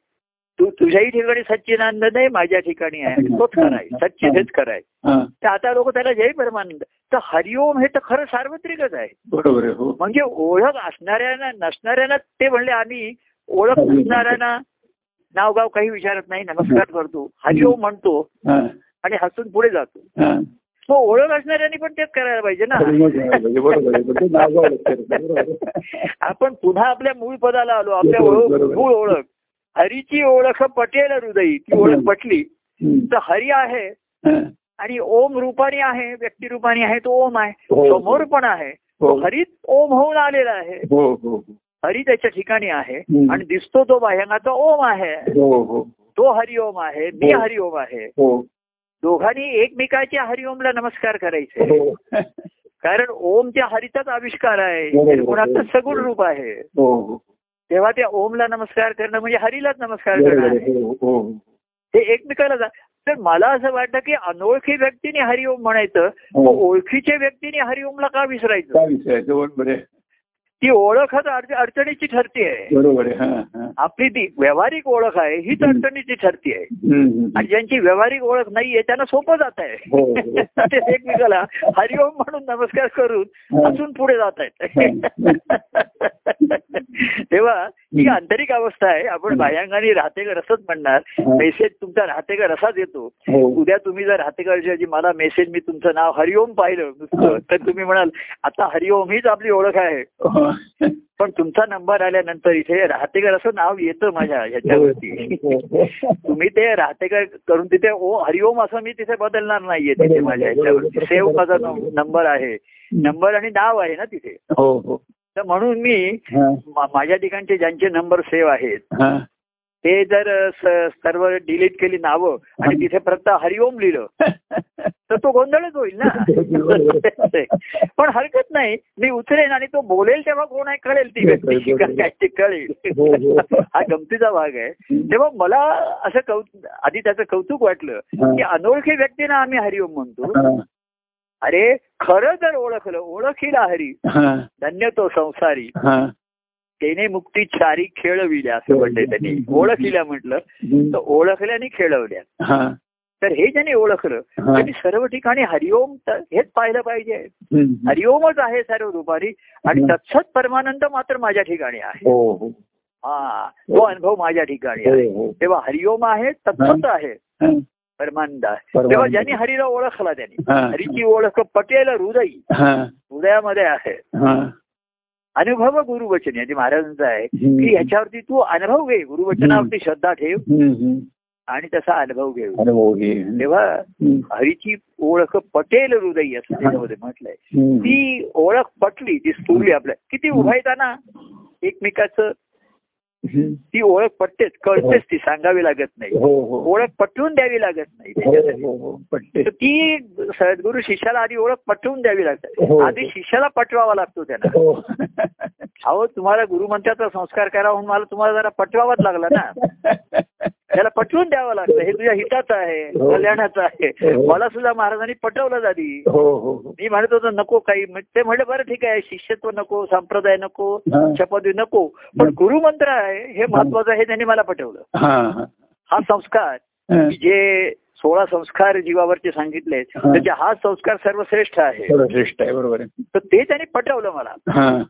तू तुझ्याही ठिकाणी सच्चिदानंद नाही माझ्या ठिकाणी आहे. तोच आहे सच्चिद हेच हा. तर आता लोक त्याला जय परमानंद. तर हरिओम हे तर खरं सार्वत्रिकच आहे. बरोबर हो. म्हणजे ओळख असणाऱ्यांना नसणाऱ्यांना ते म्हणले आम्ही ओळख नसणाऱ्यांना नाव गाव काही विचारत नाही नमस्कार करतो हरिओम म्हणतो हा. आणि हसून पुढे जातो हा. तो ओळख असणाऱ्यांनी पण तेच करायला पाहिजे ना. आपण पुन्हा आपल्या मूळ पदाला आलो आपल्या ओळख. मूळ ओळख हरीची ओळख पटेल हृदयी ती ओळख पटली. तर हरी आहे हा. आणि ओम रूपाने आहे व्यक्ती रूपाने आहे तो ओम आहे हो. समोर पण आहे हो. तो हरीच ओम होऊन आलेला आहे हो हो हरी त्याच्या ठिकाणी आहे. आणि दिसतो तो बाह्यांगाचा ओम आहे. हो हो. तो हरिओम आहे मी हो. हरिओम आहे. दोघांनी एकमेकाच्या हरिओमला नमस्कार करायचे. कारण ओम त्या हरीचाच आविष्कार आहे. निर्गुणाचं सगुण रूप आहे. तेव्हा त्या ओमला नमस्कार करणं म्हणजे हरीलाच नमस्कार करणं ते एकमेकाला जा- तर मला असं वाटतं की अनोळखी व्यक्तीने हरिओम म्हणायचं ओळखीच्या व्यक्तीने हरिओमला का विसरायचं काय विषयाचं बरोबर आहे ती ओळखच अड- अडचणीची ठरते आहे. आपली ती व्यावहारिक ओळख आहे हीच. अडचणीची ठरते आहे. आणि ज्यांची व्यावहारिक ओळख नाहीये त्यांना सोपं जात आहे. हो, हो. ते एकमेकाला हरिओम म्हणून नमस्कार करून. अजून पुढे जात आहेत. तेव्हा ही आंतरिक अवस्था आहे. आपण. बाह्यांगाने राहते का रसच म्हणणार. मेसेज तुमचा राहते का रसाच येतो. हो. उद्या तुम्ही जर राहतेकरची मला मेसेज मी तुमचं नाव हरिओम पाहिलं नुसतं तर तुम्ही म्हणाल आता हरिओम हीच आपली ओळख आहे. पण तुमचा नंबर आल्यानंतर इथे राहतेकर असं नाव येतं माझ्या ह्याच्यावरती. तुम्ही ते राहतेकर करून तिथे ओ हरिओम असं मी तिथे बदलणार नाहीये तिथे माझ्या ह्याच्यावरती. सेव्ह माझा नंबर आहे. नंबर आणि नाव आहे ना तिथे. हो हो. तर म्हणून मी माझ्या ठिकाणचे ज्यांचे नंबर सेव्ह आहेत. ते जर सर्व डिलीट केली नावं आणि तिथे फक्त हरिओम लिहिलं तर तो गोंधळच होईल ना? पण हरकत नाही मी उचलेन आणि तो बोलेल तेव्हा कोण आहे कळेल ती व्यक्ती. काय ते कळेल. हा गमतीचा भाग आहे. तेव्हा मला असं कौत आधी त्याचं कौतुक वाटलं की अनोळखी व्यक्तींना आम्ही हरिओम म्हणतो. हा, अरे खरं जर ओळखलं ओळखीला हरी हा, धन्य तो संसारी. हा. तेने मुक्ती चारी खेळविल्या असं म्हणते त्यांनी ओळखीला म्हटलं तर ओळखल्याने खेळवल्या हा, तर हे ज्यांनी ओळखलं हा. त्यांनी सर्व ठिकाणी हरिओम तर हेच पाहिलं पाहिजे. हरिओमच आहे सर्व दुपारी आणि. तत्सत परमानंद मात्र माझ्या ठिकाणी आहे हो हो हा तो अनुभव माझ्या ठिकाणी आहे हो, हो. तेव्हा हरिओम आहे तत्सत आहे हा, परमानंद आहे. तेव्हा ज्यांनी हरीला ओळखला त्यांनी हा. हरीची ओळख पटेल हृदयी हा, हृदयामध्ये आहे हा. अनुभव गुरुवचन याची महाराजांचं आहे. की ह्याच्यावरती तू अनुभव घे गुरुवचनावरती श्रद्धा ठेव. आणि तसा अनुभव घे अरे हो घे. तेव्हा. हरीची ओळख पटेल हृदयी असं त्याच्यामध्ये म्हटलंय. ती ओळख पटली ती स्फुरली आपल्या किती उभायताना एकमेकाचं. ती ओळख पटतेच कळतेच ती सांगावी लागत नाही. हो हो. ओळख पटवून द्यावी लागत नाही हो ती सद्गुरु शिष्याला आधी ओळख पटवून द्यावी लागते. आधी शिष्याला पटवावा लागतो त्यांना अहो तुम्हाला गुरुमंत्राचा संस्कार करा म्हणून मला तुम्हाला जरा पटवावाच लागला ना. त्याला पटवून द्यावं लागतं. हे तुझ्या हिताचं आहे हो. कल्याणाचं आहे. हो. मला सुद्धा महाराजांनी पटवलं आधी हो हो हो. मी म्हणत होतो नको काही. ते म्हणलं बरं ठीक आहे. शिष्यत्व नको संप्रदाय नको हा. शपथ नको पण गुरुमंत्र आहे हे महत्वाचं आहे त्यांनी मला पटवलं. हा हा. हा संस्कार हा. जे सोळा संस्कार जीवावरचे सांगितले हा. त्याचे हा संस्कार सर्वश्रेष्ठ आहे. सर्वश्रेष्ठ आहे बरोबर तर ते त्यांनी पटवलं मला. हा.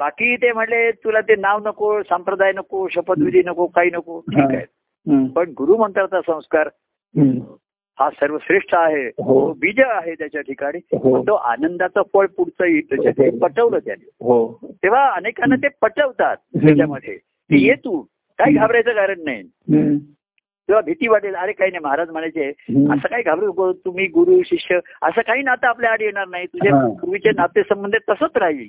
बाकी ते म्हणले तुला ते नाव नको संप्रदाय नको शपथविधी नको काही नको. ठीक आहे. पण गुरुमंत्राचा संस्कार हम्म. हा सर्वश्रेष्ठ आहे हो. तो बीज आहे त्याच्या ठिकाणी हो. तो आनंदाचं फळ पुढचं येईल त्याच्या ते पटवलं त्याने हो तेव्हा अनेकांना ते पटवतात. त्याच्यामध्ये ये तू काही घाबरायचं कारण नाही. तेव्हा भीती वाटेल अरे काही नाही महाराज म्हणायचे. असं काही घाबरू तुम्ही गुरु शिष्य असं काही नातं आपल्या आड येणार नाही तुझे हा. पूर्वीचे नातेसंबंध तसंच राहील.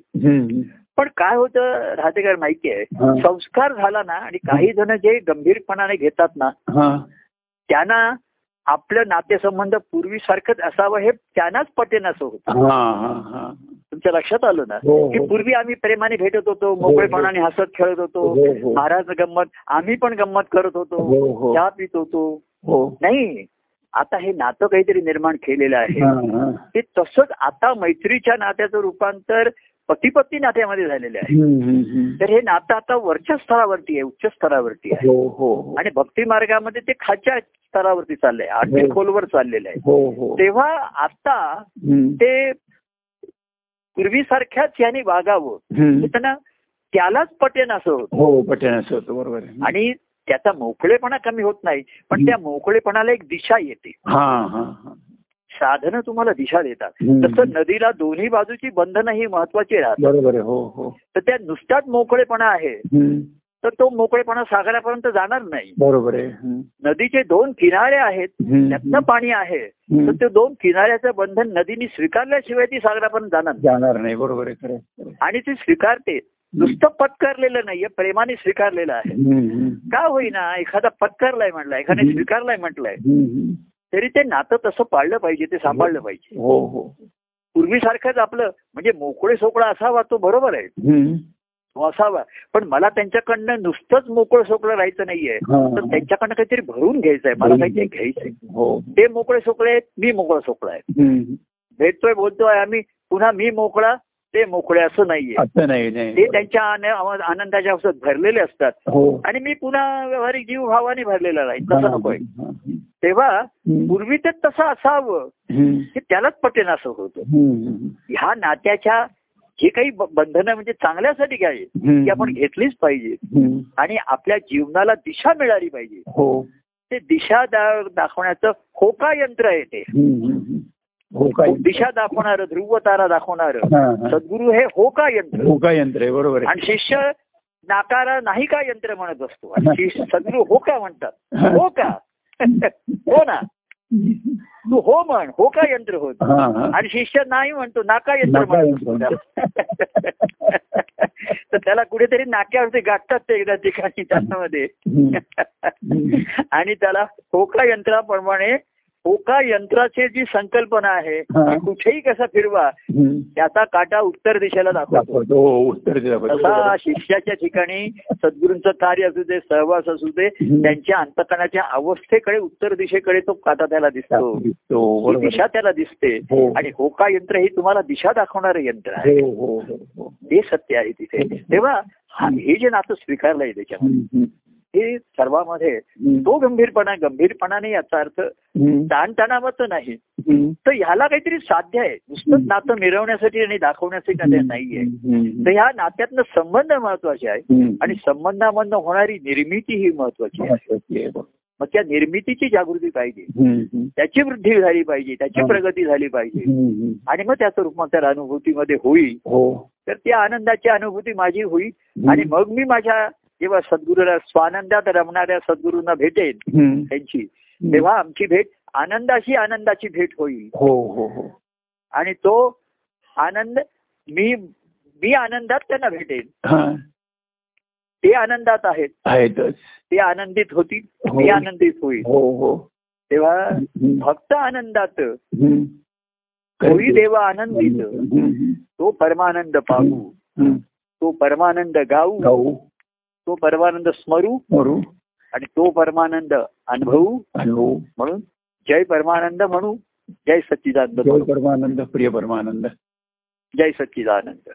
पण काय होतं राहतेकर माहिती आहे हा. संस्कार झाला ना आणि काही जण जे गंभीरपणाने घेतात ना हा त्यांना आपलं नातेसंबंध पूर्वीसारखंच असावं हे त्यांनाच पटेन असं होतं हा हा हा तुमच्या लक्षात आलं ना हो, हो. की पूर्वी आम्ही प्रेमाने भेटत होतो मोकळेपणाने हसत खेळत होतो हो, हो. महाराज गंमत आम्ही पण गंमत करत होतो हो, हो. चहा पित होतो हो नाही आता हे नातं काहीतरी निर्माण केलेलं आहे हा, हा. ते तसंच आता मैत्रीच्या नात्याचं रूपांतर पती नात्यामध्ये झालेलं आहे. तर हे नातं आता वरच्या स्तरावरती आहे उच्च स्तरावरती आहे. हो हो हो. आणि भक्ती मार्गामध्ये ते खालच्या स्तरावरती चाललंय हो. खोलवर चाललेलं आहे. हो हो. तेव्हा आता. ते पूर्वीसारख्याच याने वागावं. त्यांना त्यालाच पटेन असं होतं. हो पटेन असं होतं बरोबर आणि त्याचा मोकळेपणा कमी होत नाही पण त्या मोकळेपणाला एक दिशा येते. साधनं तुम्हाला दिशा देतात. तसं नदीला दोन्ही बाजूची बंधनं ही महत्वाची राहतात हो हो तर त्या नुसताच मोकळेपणा आहे. तर तो मोकळेपणा सागरापर्यंत जाणार नाही बरोबर आहे. नदीचे दोन किनारे आहेत. त्यातनं पाणी आहे. तर ते दोन किनाऱ्याचं बंधन नदीने स्वीकारल्याशिवाय ती सागरापर्यंत जाणार नाही. जाणार नाही बरोबर आहे. आणि ती स्वीकारते नुसतं पत्कारलेलं नाहीये प्रेमाने स्वीकारलेलं आहे. का होईना एखादा पत्कारलाय म्हटलाय एखाद्याने हं. स्वीकारलाय म्हटलंय. तरी ते नातं तसं पाळलं पाहिजे ते सांभाळलं पाहिजे. हो हो. पूर्वीसारखंच आपलं म्हणजे मोकळे सोकळा असावा तो बरोबर आहे. हं. तो असावा. पण मला त्यांच्याकडनं नुसतंच मोकळं सोकळं राहायचं नाहीये. हा. तर त्यांच्याकडनं काहीतरी भरून घ्यायचंय. मला काहीतरी घ्यायचंय. हो. ते मोकळे सोकळे आहेत मी मोकळं सोकळा आहे. हं. भेटतोय बोलतोय आम्ही पुन्हा मी मोकळा ते मोकळे असं नाहीये नाही ते नाही त्यांच्या आन- आनंदाच्या अवसरात भरलेले असतात हो आणि मी पुन्हा व्यावहारिक जीव भावाने भरलेला राहील तसं नकोय. तेव्हा. पूर्वी ते तसं असावं. की त्यालाच पटेन असं होतं. ह्या नात्याच्या जे काही बंधनं म्हणजे चांगल्यासाठी काय. ती आपण घेतलीच पाहिजे. आणि आपल्या जीवनाला दिशा मिळाली पाहिजे हो ते दिशा दाखवण्याचं होका यंत्र आहे ते दिशा दाखवणार ध्रुव तारा दाखवणार हा, हा. सद्गुरू हे होका यंत्र? हो काय यंत्र बरोबर आणि शिष्य नाकारा नाही का यंत्र म्हणत असतो? आणि शिष्य सद्गुरू हो का म्हणतात? हो. का? हो ना? तू हो म्हण हो का यंत्र होत? हा, हा. आणि शिष्य नाही म्हणतो नाका यंत्र. तर त्याला कुठेतरी नाक्यावरती गाठतात ते एकदा ठिकाणी त्यामध्ये. हं. आणि त्याला होका यंत्राप्रमाणे होका यंत्राची जी संकल्पना आहे. ती कुठेही कसा फिरवा. त्याचा काटा उत्तर दिशेला दाखवतो हो उत्तर. तसा शिष्याच्या ठिकाणी सद्गुरूंचं कार्य असू दे सहवास असू दे. त्यांच्या अंतकणाच्या अवस्थेकडे उत्तर दिशेकडे तो काटा त्याला दिसतो दिशा त्याला दिसते हो. आणि होका यंत्र ही तुम्हाला दिशा दाखवणारं यंत्र आहे हो हो ते सत्य आहे तिथे तेव्हा हा- हे जे नातं स्वीकारलंय त्याच्यामध्ये हं, सर्वांमध्ये. तो गंभीरपणा गंभीरपणाने याचा अर्थ. ताणतणावाचं नाही. तर ह्याला काहीतरी साध्य आहे नुसतंच नातं मिरवण्यासाठी आणि दाखवण्यासाठी काही नाहीये. तर ह्या नात्यातनं संबंध महत्त्वाचे आहे. आणि संबंधामधनं होणारी निर्मिती ही महत्वाची आहे. मग त्या निर्मितीची जागृती पाहिजे. त्याची वृद्धी झाली पाहिजे त्याची. प्रगती झाली पाहिजे. आणि मग त्याचं रूपांतर अनुभूतीमध्ये होईल हो तर त्या आनंदाची अनुभूती माझी होईल. आणि मग मी माझ्या जेव्हा सद्गुरूला स्वानंदात रमणाऱ्या सद्गुरूंना भेटेन हं. त्यांची तेव्हा आमची भेट आनंदाशी आनंदाची भेट होईल. हो हो हो. आणि तो आनंद मी मी आनंदात त्यांना भेटेन हा. ते आनंदात आहेत. आहेतच. ते आनंदित होतील. मी आनंदित होईल. हो हो. तेव्हा. भक्त आनंदात. होई देवा आनंदित. तो परमानंद पाहू. तो परमानंद गाऊ. तो परमानंद स्मरू मरू आणि तो परमानंद अनुभवू अनुभव. म्हणून जय परमानंद म्हणू जय सच्चिदानंद परमानंद प्रिय परमानंद. जय सच्चिदानंद.